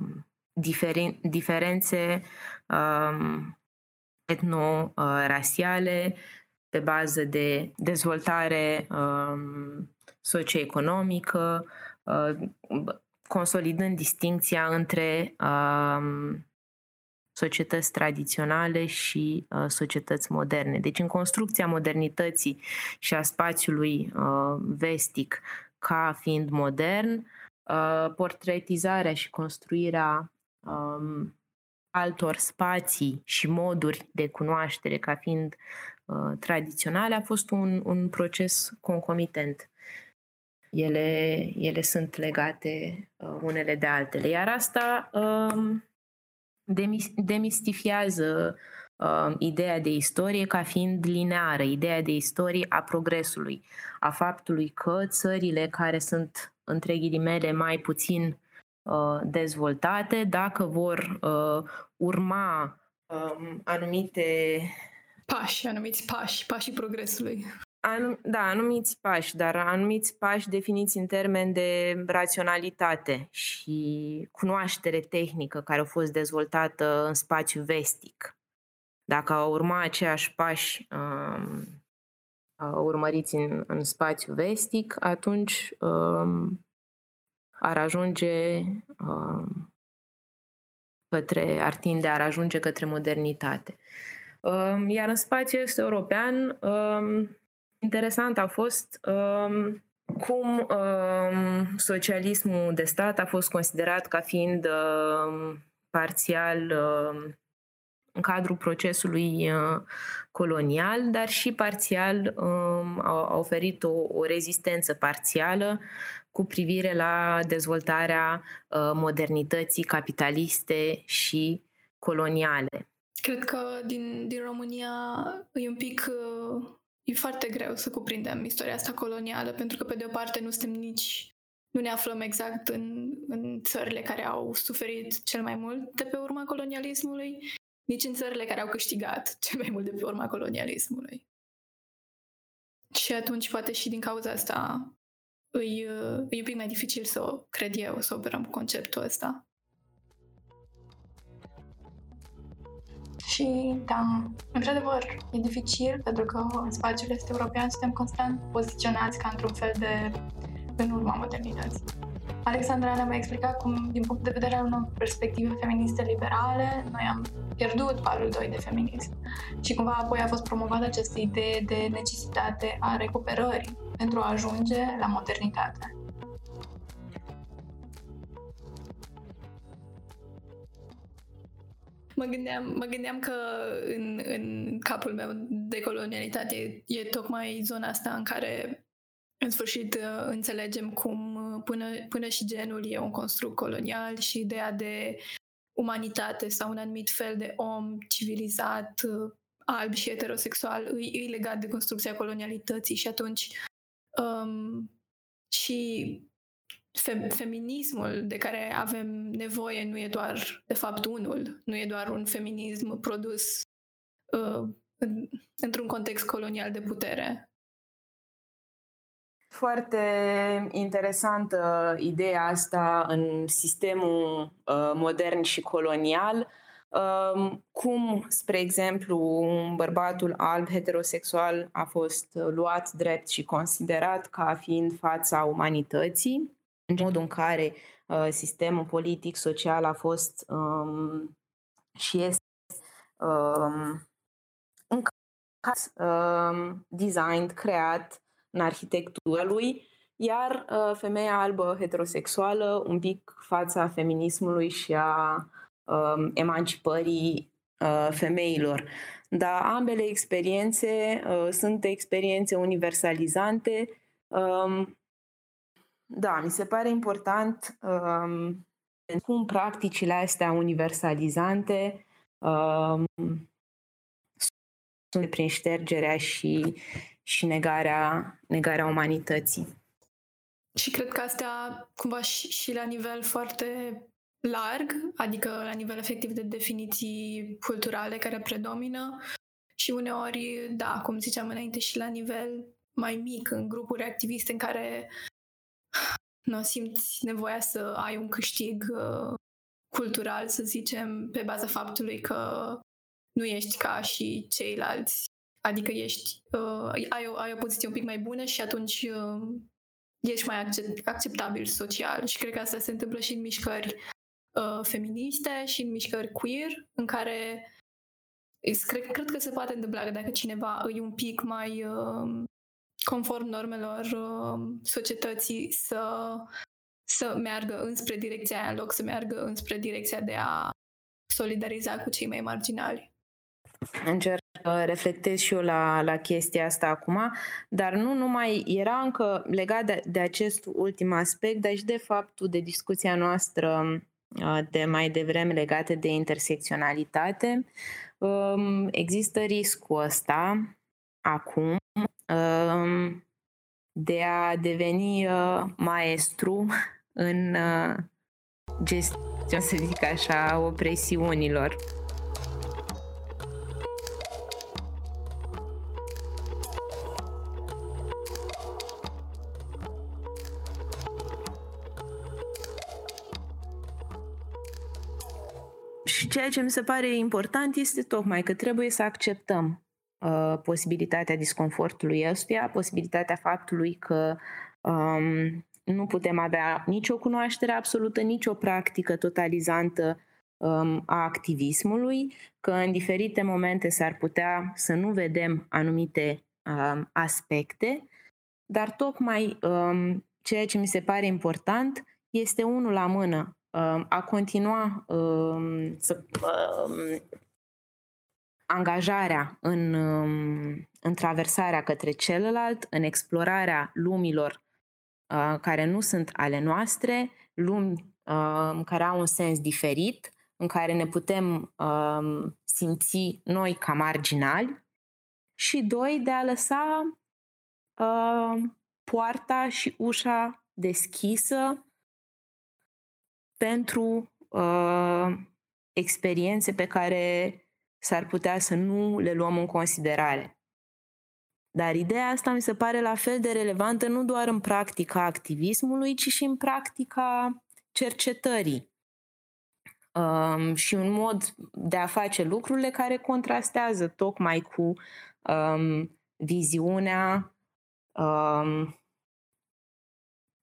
diferen- diferențe um, etno-rasiale, pe bază de dezvoltare um, socioeconomică, uh, consolidând distinția între um, societăți tradiționale și uh, societăți moderne. Deci în construcția modernității și a spațiului uh, vestic ca fiind modern, uh, portretizarea și construirea um, altor spații și moduri de cunoaștere ca fiind uh, tradiționale a fost un, un proces concomitent. Ele, ele sunt legate uh, unele de altele. Iar asta uh, demistifiază uh, ideea de istorie ca fiind lineară, ideea de istorie a progresului, a faptului că țările care sunt, între ghilimele, mai puțin uh, dezvoltate, dacă vor uh, urma uh, anumite pași, anumiți pași, pașii progresului. Anum, da, anumiți pași, dar anumiți pași definiți în termen de raționalitate și cunoaștere tehnică care au fost dezvoltată în spațiu vestic. Dacă au urma aceiași pași um, urmăriți în, în spațiu vestic, atunci um, ar ajunge um, către, ar tinde, ar ajunge către modernitate. Um, iar în spațiul este european, um, Interesant a fost um, cum um, socialismul de stat a fost considerat ca fiind um, parțial um, în cadrul procesului uh, colonial, dar și parțial um, a, a oferit o, o rezistență parțială cu privire la dezvoltarea uh, modernității capitaliste și coloniale. Cred că din, din România e un pic uh, e foarte greu să cuprindem istoria asta colonială, pentru că, pe de o parte, nu suntem nici nu ne aflăm exact în, în țările care au suferit cel mai mult de pe urma colonialismului, nici în țările care au câștigat cel mai mult de pe urma colonialismului. Și atunci, poate și din cauza asta, îi, e un pic mai dificil să o cred eu, să operăm conceptul ăsta. Și, da, într-adevăr, e dificil pentru că în spațiul este european suntem constant poziționați ca într-un fel de în urma modernității. Alexandra ne-a mai explicat cum, din punct de vedere al unor perspective feministe liberale, noi am pierdut valul 2 de feminism. Și cumva apoi a fost promovată această idee de necesitate a recuperării pentru a ajunge la modernitate. Mă gândeam, mă gândeam că în, în capul meu de colonialitate e, e tocmai zona asta în care în sfârșit înțelegem cum până, până și genul e un construct colonial și ideea de umanitate sau un anumit fel de om civilizat, alb și heterosexual îi, îi legat de construcția colonialității și atunci um, și fe- feminismul de care avem nevoie nu e doar, de fapt, unul, nu e doar un feminism produs uh, în, într-un context colonial de putere. Foarte interesantă ideea asta în sistemul uh, modern și colonial. Uh, cum, spre exemplu, bărbatul alb heterosexual a fost luat drept și considerat ca fiind fața umanității în modul în care uh, sistemul politic, social a fost um, și este um, um, designed, creat în arhitectura lui, iar uh, femeia albă heterosexuală un pic fața feminismului și a um, emancipării uh, femeilor. Dar ambele experiențe uh, sunt experiențe universalizante um, da, mi se pare important um, cum practicile astea universalizante um, sunt prin ștergerea și, și negarea, negarea umanității. Și cred că astea cumva și, și la nivel foarte larg, adică la nivel efectiv de definiții culturale care predomină și uneori, da, cum ziceam înainte, și la nivel mai mic, în grupuri activiste în care nu simți nevoia să ai un câștig uh, cultural, să zicem, pe baza faptului că nu ești ca și ceilalți. Adică ești, uh, ai, o, ai o poziție un pic mai bună și atunci uh, ești mai accept, acceptabil social. Și cred că asta se întâmplă și în mișcări uh, feministe și în mișcări queer, în care cred, cred că se poate întâmpla dacă cineva e un pic mai uh, conform normelor uh, societății să, să meargă înspre direcția aia în loc să meargă înspre direcția de a solidariza cu cei mai marginali. Încerc să reflectez și eu la, la chestia asta acum, dar nu numai, era încă legat de, de acest ultim aspect, dar și de faptul de discuția noastră uh, de mai devreme legate de intersecționalitate. Um, există riscul ăsta acum um, de a deveni uh, maestru în uh, gestiunea, să zic așa, opresiunilor. Și ceea ce mi se pare important este tocmai că trebuie să acceptăm uh, posibilitatea disconfortului ăstuia, posibilitatea faptului că um, nu putem avea nicio cunoaștere absolută, nicio practică totalizantă um, a activismului, că în diferite momente s-ar putea să nu vedem anumite um, aspecte, dar tocmai um, ceea ce mi se pare important este unul la mână, um, a continua um, să um, angajarea în, um, în traversarea către celălalt, în explorarea lumilor uh, care nu sunt ale noastre, lumi uh, care au un sens diferit, în care ne putem uh, simți noi ca marginali. Și doi, de a lăsa uh, poarta și ușa deschisă pentru uh, experiențe pe care s-ar putea să nu le luăm în considerare. Dar ideea asta mi se pare la fel de relevantă nu doar în practica activismului, ci și în practica cercetării. Um, și un mod de a face lucrurile care contrastează tocmai cu um, viziunea um,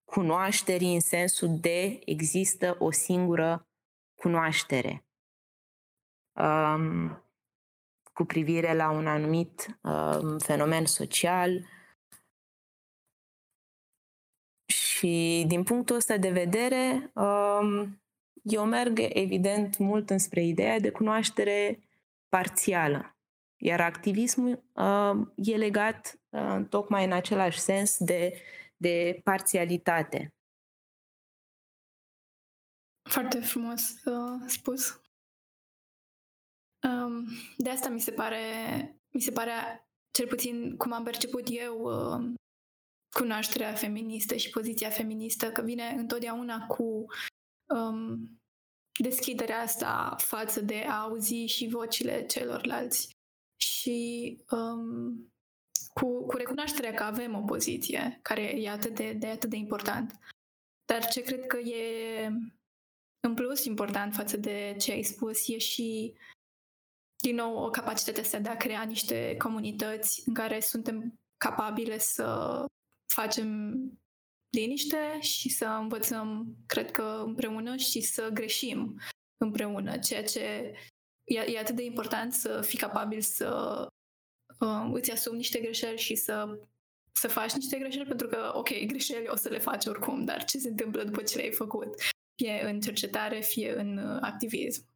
cunoașterii în sensul de există o singură cunoaștere. Um, cu privire la un anumit uh, fenomen social. Și din punctul ăsta de vedere, uh, eu merg evident mult înspre ideea de cunoaștere parțială. Iar activismul uh, e legat uh, tocmai în același sens de, de parțialitate. Foarte frumos uh, spus. Um, de asta mi se pare, mi se pare, cel puțin cum am perceput eu, uh, cunoașterea feministă și poziția feministă, că vine întotdeauna cu um, deschiderea asta față de a auzi și vocile celorlalți și um, cu, cu recunoașterea că avem o poziție care e atât de, de atât de important. Dar ce cred că e în plus important față de ce ai spus e și din nou, o capacitate asta de a crea niște comunități în care suntem capabile să facem liniște și să învățăm, cred că împreună și să greșim împreună, ceea ce e, e atât de important să fii capabil să uh, îți asumi niște greșeli și să, să faci niște greșeli, pentru că, ok, greșeli o să le faci oricum, dar ce se întâmplă după ce le-ai făcut? Fie în cercetare, fie în uh, activism.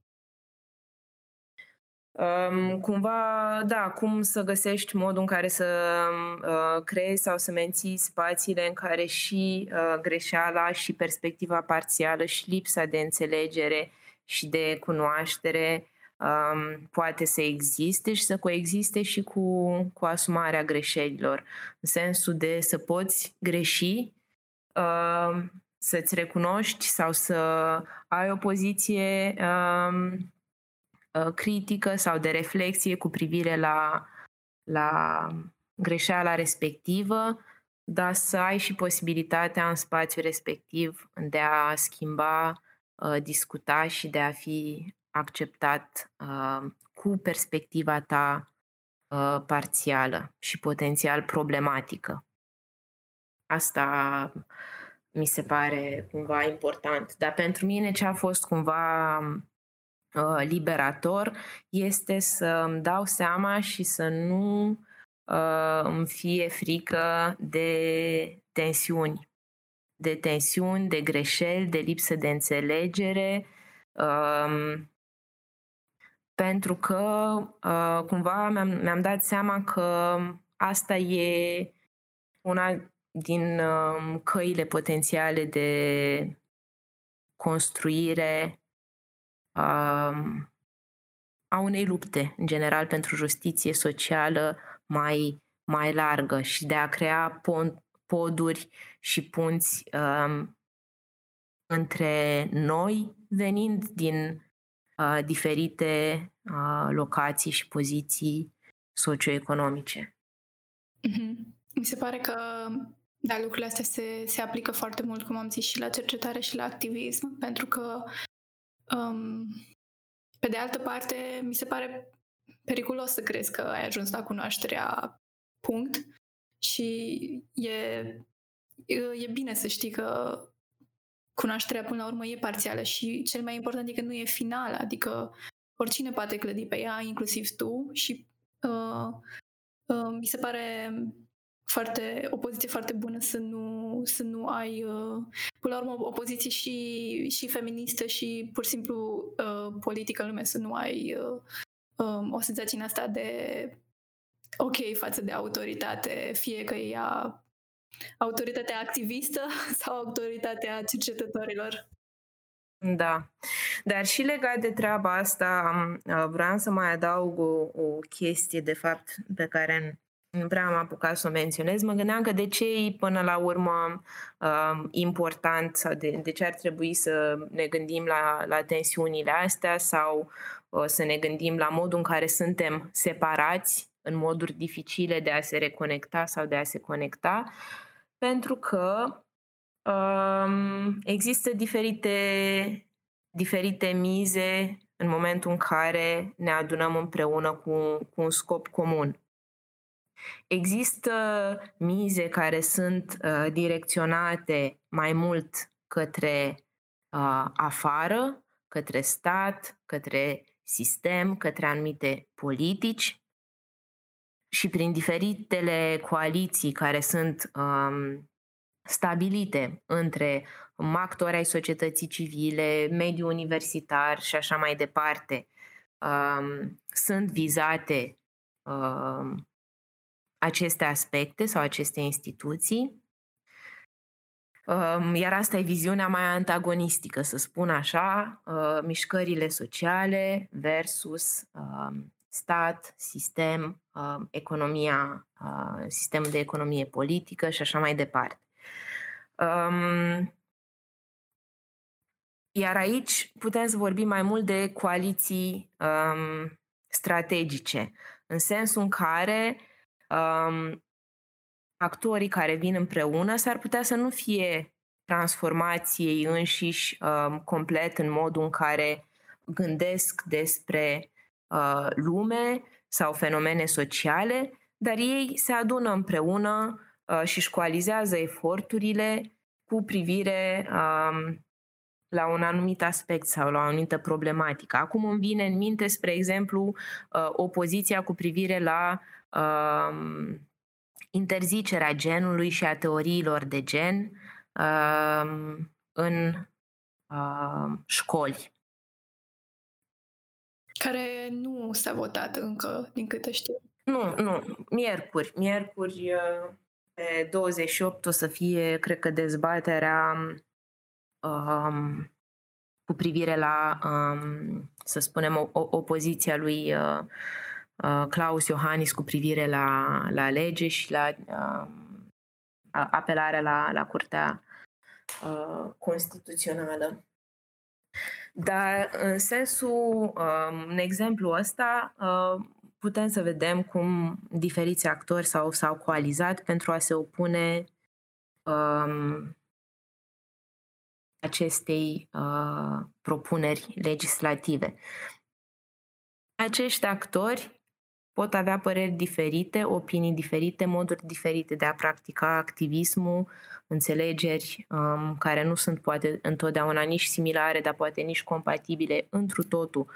Um, cumva, da, cum să găsești modul în care să uh, creezi sau să menții spațiile în care și uh, greșeala și perspectiva parțială și lipsa de înțelegere și de cunoaștere um, poate să existe și să coexiste și cu, cu asumarea greșelilor. În sensul de să poți greși, uh, să-ți recunoști sau să ai o poziție um, Uh, critică sau de reflexie cu privire la, la greșeala respectivă, dar să ai și posibilitatea în spațiul respectiv de a schimba, uh, discuta și de a fi acceptat uh, cu perspectiva ta parțială și potențial problematică. Asta mi se pare cumva important. Dar pentru mine ce a fost cumva uh, liberator este să îmi dau seama și să nu uh, îmi fie frică de tensiuni. De tensiuni, de greșeli, de lipsă de înțelegere. Uh, pentru că uh, cumva mi-am, mi-am dat seama că asta e una din uh, căile potențiale de construire uh, a unei lupte, în general, pentru justiție socială mai, mai largă și de a crea pont, poduri și punți um, între noi, venind din uh, diferite uh, locații și poziții socioeconomice. Mm-hmm. Mi se pare că da, lucrurile astea se, se aplică foarte mult, cum am zis, și la cercetare și la activism, pentru că, um, pe de altă parte, mi se pare periculos să crezi că ai ajuns la cunoașterea punct și e, e bine să știi că cunoașterea până la urmă e parțială și cel mai important e că nu e finală, adică oricine poate clădi pe ea, inclusiv tu și uh, uh, mi se pare foarte, o poziție foarte bună să nu, să nu ai, uh, până la urmă, o poziție și, și feministă și pur și simplu uh, politică în lume, să nu ai uh, um, o senzație în asta de ok față de autoritate, fie că e ea autoritatea activistă sau autoritatea cercetătorilor. Da, dar și legat de treaba asta, uh, vreau să mai adaug o, o chestie, de fapt, pe care nu prea am apucat să o menționez. Mă gândeam că de ce e până la urmă uh, important sau de, de ce ar trebui să ne gândim la, la tensiunile astea sau uh, să ne gândim la modul în care suntem separați în moduri dificile de a se reconecta sau de a se conecta. Uh, pentru că um, există diferite, diferite mize în momentul în care ne adunăm împreună cu, cu un scop comun. Există mize care sunt uh, direcționate mai mult către uh, afară, către stat, către sistem, către anumite politici. Și prin diferitele coaliții care sunt um, stabilite între actori ai societății civile, mediul universitar și așa mai departe, um, sunt vizate um, aceste aspecte sau aceste instituții. Um, iar asta e viziunea mai antagonistică, să spun așa, uh, mișcările sociale versus um, stat, sistem, uh, economia, uh, sistemul de economie politică și așa mai departe. Um, iar aici putem să vorbim mai mult de coaliții um, strategice, în sensul în care um, actorii care vin împreună s-ar putea să nu fie transformați ei înșiși um, complet în modul în care gândesc despre uh, lume sau fenomene sociale, dar ei se adună împreună uh, și își coalizează eforturile cu privire um, la un anumit aspect sau la o anumită problematică. Acum îmi vine în minte, spre exemplu, uh, opoziția cu privire la uh, interzicerea genului și a teoriilor de gen uh, în uh, școli. Care nu s-a votat încă, din câte știu. Nu, nu. Miercuri. Miercuri uh, pe 28 o să fie, cred că, dezbaterea um, cu privire la, um, să spunem, o, o, opoziția lui uh, uh, Claus Iohannis cu privire la, la lege și la uh, apelarea la, la Curtea uh, Constituțională. Dar în sensul, în exemplu ăsta, putem să vedem cum diferiți actori s-au, s-au coalizat pentru a se opune um, acestei uh, propuneri legislative. Acești actori pot avea păreri diferite, opinii diferite, moduri diferite de a practica activismul, înțelegeri um, care nu sunt poate întotdeauna nici similare, dar poate nici compatibile întru totul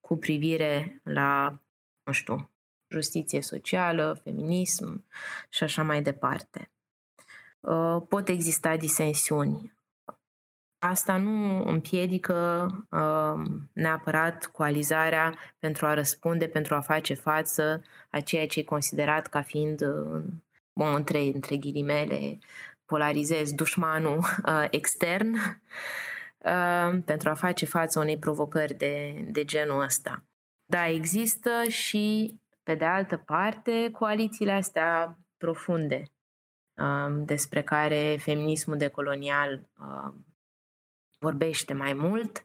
cu privire la, nu știu, justiție socială, feminism și așa mai departe. Uh, pot exista disensiuni. Asta nu împiedică uh, neapărat coalizarea pentru a răspunde, pentru a face față a ceea ce e considerat ca fiind, uh, bun, între, între ghilimele, polarizez dușmanul uh, extern, uh, pentru a face față unei provocări de, de genul ăsta. Da, există și, pe de altă parte, coalițiile astea profunde um, despre care feminismul decolonial um, vorbește mai mult,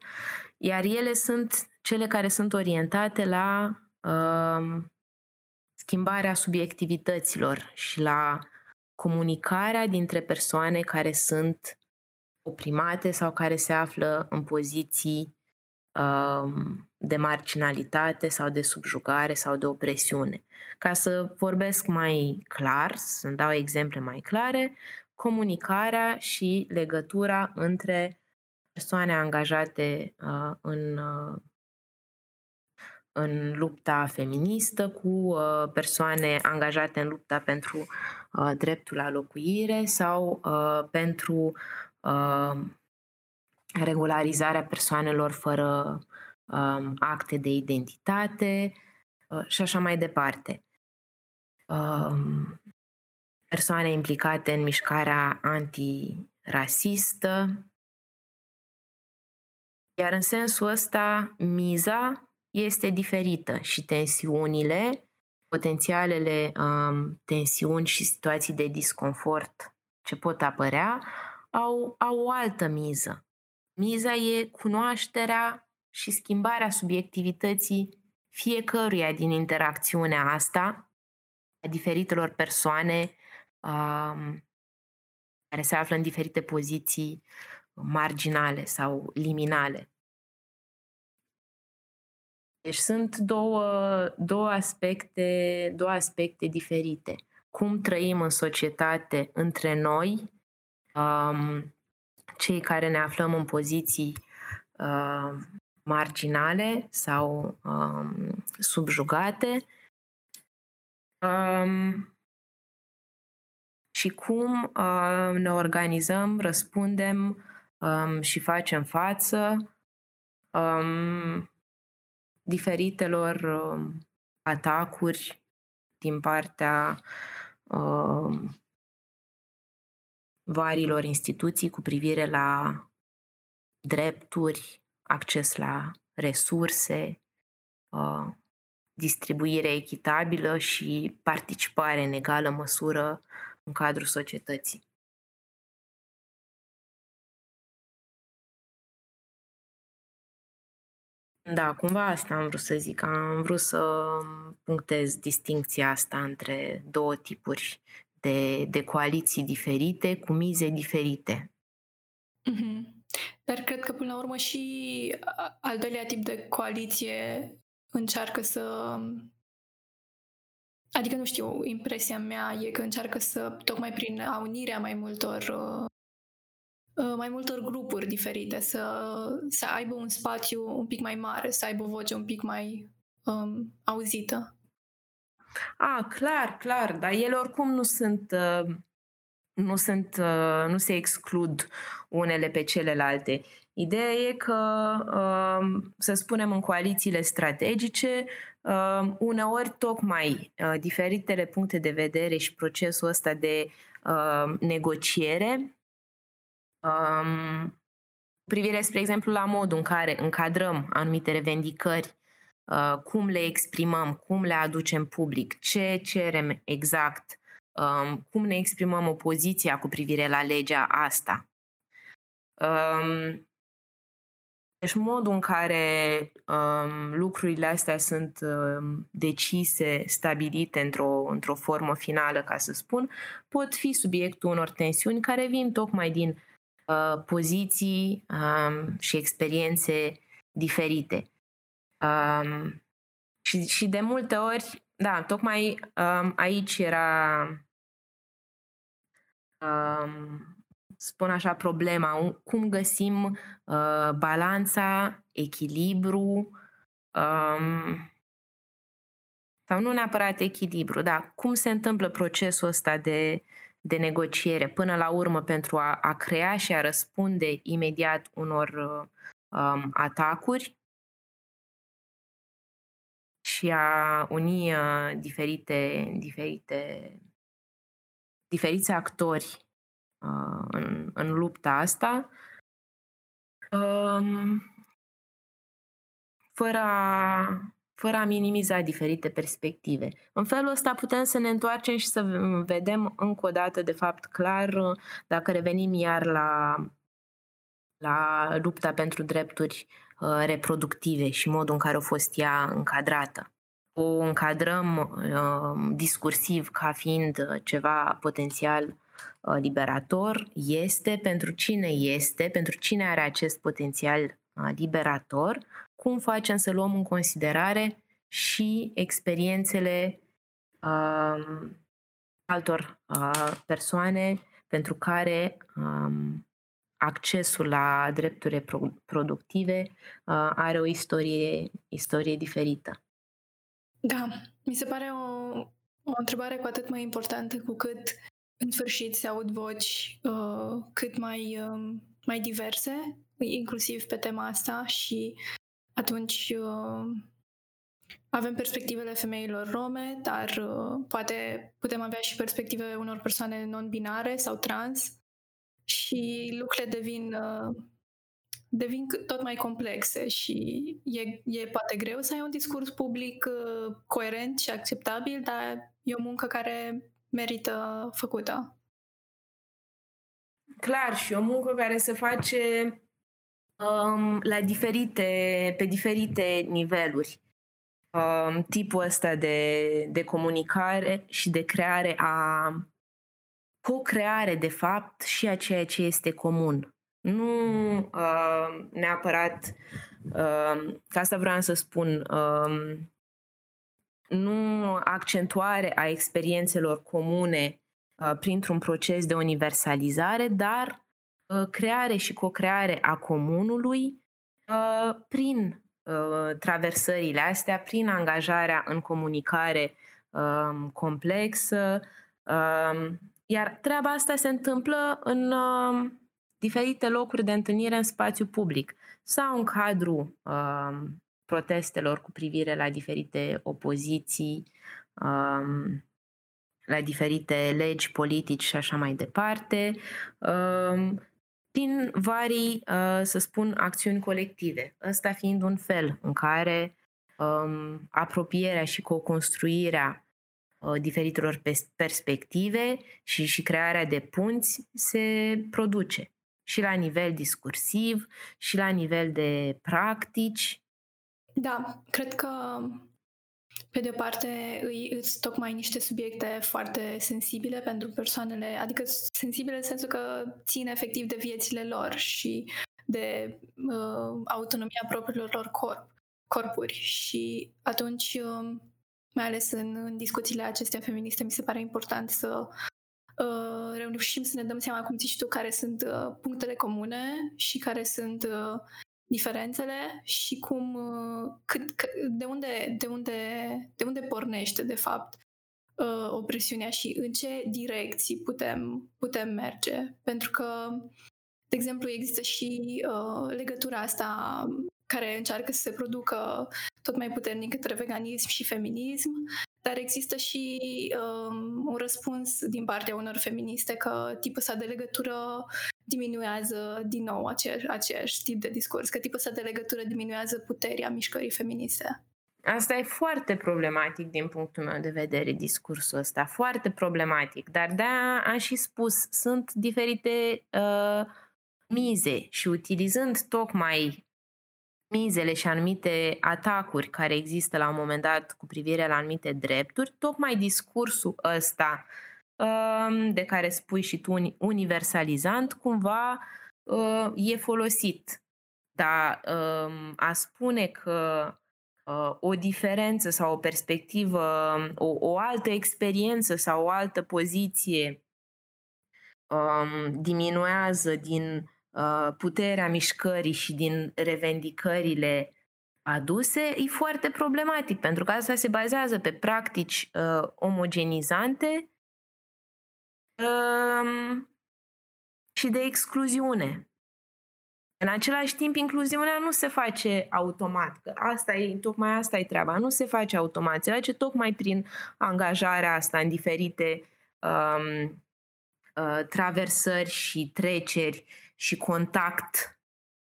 iar ele sunt cele care sunt orientate la um, schimbarea subiectivităților și la comunicarea dintre persoane care sunt oprimate sau care se află în poziții um, de marginalitate sau de subjugare sau de opresiune. Ca să vorbesc mai clar, să dau exemple mai clare, comunicarea și legătura între persoane angajate uh, în, uh, în lupta feministă cu uh, persoane angajate în lupta pentru uh, dreptul la locuire sau uh, pentru uh, regularizarea persoanelor fără um, acte de identitate uh, și așa mai departe. Um, persoane implicate în mișcarea antirasistă. Iar în sensul ăsta, miza este diferită și tensiunile, potențialele um, tensiuni și situații de disconfort ce pot apărea, au, au o altă miză. Miza e cunoașterea și schimbarea subiectivității fiecăruia din interacțiunea asta, a diferitelor persoane um, care se află în diferite poziții marginale sau liminale. Deci sunt două, două, aspecte, două aspecte diferite. Cum trăim în societate între noi, um, cei care ne aflăm în poziții uh, marginale sau um, subjugate um, și cum uh, ne organizăm, răspundem um, și facem față um, diferitelor um, atacuri din partea um, varilor instituții cu privire la drepturi, acces la resurse, uh, distribuire echitabilă și participare în egală măsură în cadrul societății. Da, cumva asta am vrut să zic. Am vrut să punctez distincția asta între două tipuri de, de coaliții diferite, cu mize diferite. Mm-hmm. Dar cred că, până la urmă, și al doilea tip de coaliție încearcă să... Adică, nu știu, impresia mea e că încearcă să, tocmai prin unirea mai multor uh, mai multor grupuri diferite, să, să aibă un spațiu un pic mai mare, să aibă o voce un pic mai um, auzită. A, clar, clar, dar ele oricum nu sunt, uh, nu sunt, uh, nu se exclud unele pe celelalte. Ideea e că, uh, să spunem, în coalițiile strategice, uneori tocmai diferitele puncte de vedere și procesul ăsta de negociere um, privire, spre exemplu, la modul în care încadrăm anumite revendicări Uh, cum le exprimăm, cum le aducem public, ce cerem exact, um, cum ne exprimăm opoziția cu privire la legea asta. Um, deci modul în care um, lucrurile astea sunt um, decise, stabilite într-o, într-o formă finală, ca să spun, pot fi subiectul unor tensiuni care vin tocmai din uh, poziții um, și experiențe diferite. Um, și, și de multe ori da, tocmai um, aici era, um, spun așa, problema. Cum găsim uh, balanța, echilibru, um, sau nu neapărat echilibru, dar cum se întâmplă procesul ăsta de, de negociere până la urmă pentru a, a crea și a răspunde imediat unor um, atacuri și a uni uh, diferite, diferite, diferiți actori uh, în, în lupta asta, um, fără a, fără a minimiza diferite perspective. În felul ăsta putem să ne întoarcem și să vedem încă o dată, de fapt, clar, dacă revenim iar la, la lupta pentru drepturi uh, reproductive și modul în care a fost ea încadrată. O încadrăm uh, discursiv ca fiind ceva potențial uh, liberator, este pentru cine este, pentru cine are acest potențial liberator, cum facem să luăm în considerare și experiențele uh, altor uh, persoane pentru care um, accesul la drepturi productive uh, are o istorie, istorie diferită. Da, mi se pare o, o întrebare cu atât mai importantă cu cât în sfârșit se aud voci uh, cât mai, uh, mai diverse, inclusiv pe tema asta și atunci uh, avem perspectivele femeilor rome, dar uh, poate putem avea și perspective unor persoane non-binare sau trans și lucrurile devin, uh, devin tot mai complexe și e, e poate greu să ai un discurs public uh, coerent și acceptabil, dar e o muncă care merită făcută. Clar, și o muncă care se face um, la diferite, pe diferite niveluri. Um, tipul ăsta de, de comunicare și de creare a co-creare, de fapt, și a ceea ce este comun. Nu uh, neapărat, uh, ca asta vreau să spun, uh, nu accentuare a experiențelor comune uh, printr-un proces de universalizare, dar Uh, creare și co-creare a comunului uh, prin uh, traversările astea, prin angajarea în comunicare um, complexă, um, iar treaba asta se întâmplă în um, diferite locuri de întâlnire în spațiu public sau în cadrul protestelor cu privire la diferite opoziții, la diferite legi politici și așa mai departe prin varii, uh, să spun, acțiuni colective. Ăsta fiind un fel în care um, apropierea și co-construirea uh, diferitelor perspective și, și crearea de punți se produce și la nivel discursiv și la nivel de practici. Da, cred că pe de o parte, îi îți tocmai niște subiecte foarte sensibile pentru persoanele, adică sensibile în sensul că țin efectiv de viețile lor și de uh, autonomia propriilor lor corp, corpuri. Și atunci, uh, mai ales în, în discuțiile acestea feministe, mi se pare important să uh, reușim să ne dăm seama, cum zici tu, care sunt uh, punctele comune și care sunt uh, diferențele și cum, uh, cât, de, unde, de, unde, de unde pornește, de fapt, uh, opresiunea și în ce direcții putem, putem merge. Pentru că, de exemplu, există și uh, legătura asta care încearcă să se producă tot mai puternic către veganism și feminism, dar există și um, un răspuns din partea unor feministe că tipul ăsta de legătură diminuează din nou aceeași, aceeași tip de discurs, că tipul ăsta de legătură diminuează puterea mișcării feministe. Asta e foarte problematic din punctul meu de vedere, discursul ăsta, foarte problematic. Dar da, am și spus, sunt diferite uh, mize și utilizând tocmai mizele și anumite atacuri care există la un moment dat cu privire la anumite drepturi, tocmai discursul ăsta um, de care spui și tu universalizant, cumva uh, e folosit. Dar um, a spune că uh, o diferență sau o perspectivă, o, o altă experiență sau o altă poziție um, diminuează din uh, puterea mișcării și din revendicările aduse, e foarte problematic, pentru că asta se bazează pe practici uh, omogenizante uh, și de excluziune. În același timp, incluziunea nu se face automat, că asta e, tocmai asta e treaba, nu se face automat, se face tocmai prin angajarea asta în diferite um, uh, traversări și treceri și contact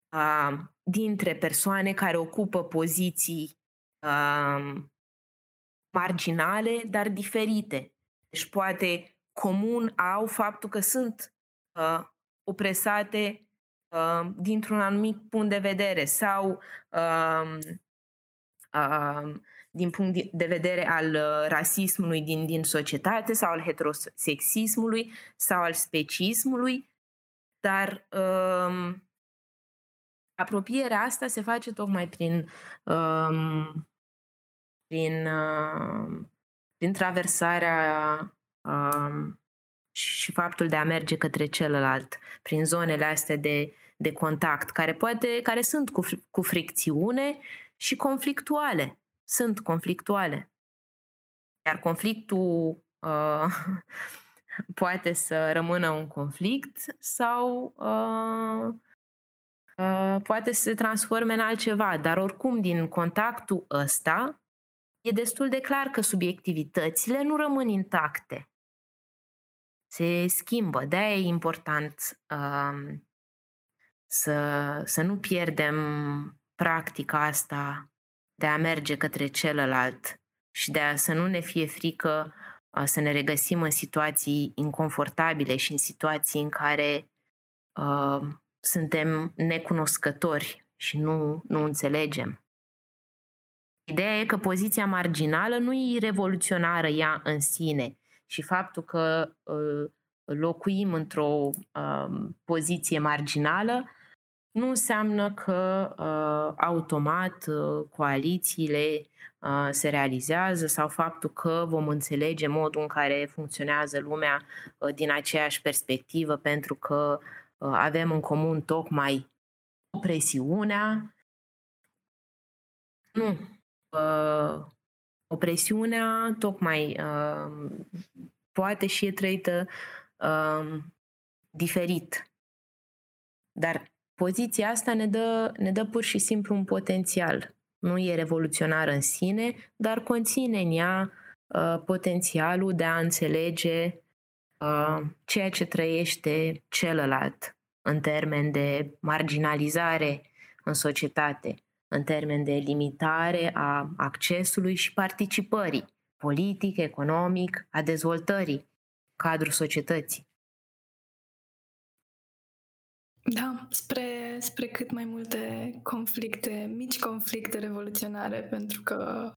uh, dintre persoane care ocupă poziții uh, marginale, dar diferite. Deci poate comun au faptul că sunt uh, opresate uh, dintr-un anumit punct de vedere sau uh, uh, din punct de vedere al uh, rasismului din, din societate sau al heterosexismului sau al specismului, dar uh, apropierea asta se face tocmai prin, uh, prin, uh, prin traversarea uh, și faptul de a merge către celălalt, prin zonele astea de, de contact, care, poate, care sunt cu, cu fricțiune și conflictuale. Sunt conflictuale. Iar conflictul uh, poate să rămână un conflict sau uh, uh, poate să se transforme în altceva. Dar oricum, din contactul ăsta, e destul de clar că subiectivitățile nu rămân intacte se schimbă. De-aia e important uh, să, să nu pierdem practica asta de a merge către celălalt și de a să nu ne fie frică uh, să ne regăsim în situații inconfortabile și în situații în care uh, suntem necunoscători și nu, nu înțelegem. Ideea e că poziția marginală nu e revoluționară ea în sine, și faptul că uh, locuim într-o uh, poziție marginală nu înseamnă că uh, automat uh, coalițiile uh, se realizează sau faptul că vom înțelege modul în care funcționează lumea uh, din aceeași perspectivă pentru că uh, avem în comun tocmai opresiunea. Nu. Uh, opresiunea tocmai uh, poate și e trăită uh, diferit. Dar poziția asta ne dă, ne dă pur și simplu un potențial. Nu e revoluționar în sine, dar conține în ea uh, potențialul de a înțelege uh, ceea ce trăiește celălalt în termen de marginalizare în societate, în termen de limitare a accesului și participării politic, economic, a dezvoltării cadrul societății. Da, spre, spre cât mai multe conflicte, mici conflicte revoluționare, pentru că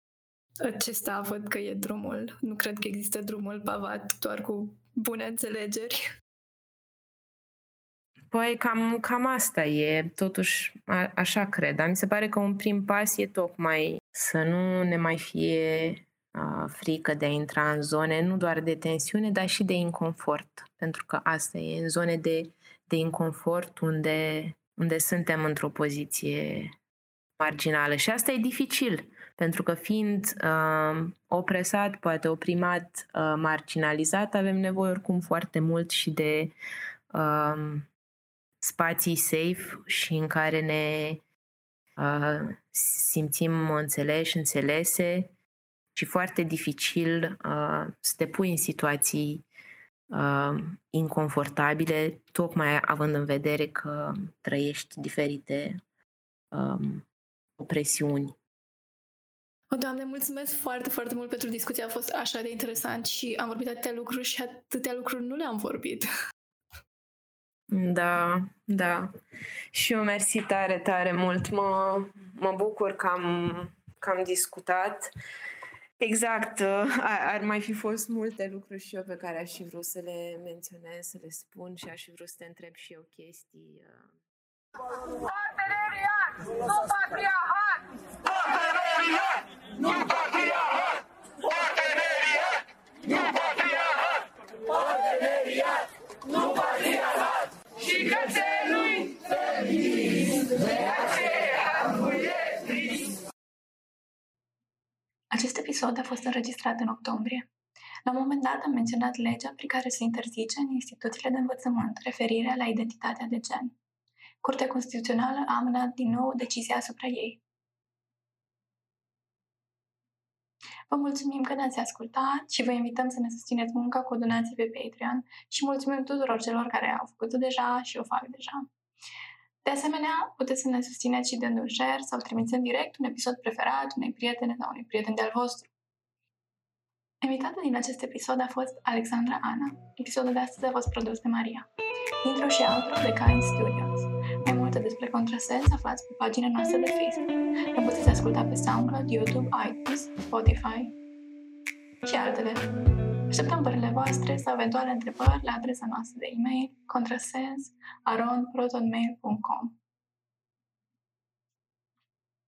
acesta văd că e drumul. Nu cred că există drumul pavat doar cu bune înțelegeri. Păi cam, cam asta e, totuși a, așa cred. Dar mi se pare că un prim pas e tocmai să nu ne mai fie a, frică de a intra în zone nu doar de tensiune, dar și de inconfort. Pentru că asta e, în zone de, de inconfort unde, unde suntem într-o poziție marginală. Și asta e dificil, pentru că fiind uh, opresat, poate oprimat, uh, marginalizat, avem nevoie oricum foarte mult și de uh, spații safe și în care ne uh, simțim înțeleși, înțelese și foarte dificil uh, să te pui în situații uh, inconfortabile, tocmai având în vedere că trăiești diferite um, opresiuni. O, Doamne, mulțumesc foarte, foarte mult pentru discuția. A fost așa de interesant și am vorbit atâtea lucruri și atâtea lucruri nu le-am vorbit. Da, da. Și eu mersi tare, tare mult. Mă, mă bucur că am, că am discutat. Exact, ar, mai fi fost multe lucruri și eu pe care aș fi vrut să le menționez, să le spun și aș fi vrut să te întreb și eu chestii. Uh. Parteneriat, nu patriarhat! Nu patriarhat! Nu patriarhat! Nu patriarhat! și cățelui feliz, de aceea. Acest episod a fost înregistrat în octombrie. La un moment dat am menționat legea prin care se interzice în instituțiile de învățământ referirea la identitatea de gen. Curtea Constituțională a amânat din nou decizia asupra ei. Vă mulțumim că ne-ați ascultat și vă invităm să ne susțineți munca cu donații pe Patreon și mulțumim tuturor celor care au făcut-o deja și o fac deja. De asemenea, puteți să ne susțineți și dând un share sau trimițând direct un episod preferat unei prietene sau unui prieten de-al vostru. Invitată din acest episod a fost Alexandra Ana. Episodul de astăzi a fost produs de Maria. Intro și outro de Kind Studios. Mai multe despre contrasens aflați pe pagina noastră de Facebook. Ne puteți asculta pe SoundCloud, YouTube, iTunes, Spotify și altele. Așteptăm părerile voastre sau eventuale întrebări la adresa noastră de e-mail contrasens.aronprotonmail.com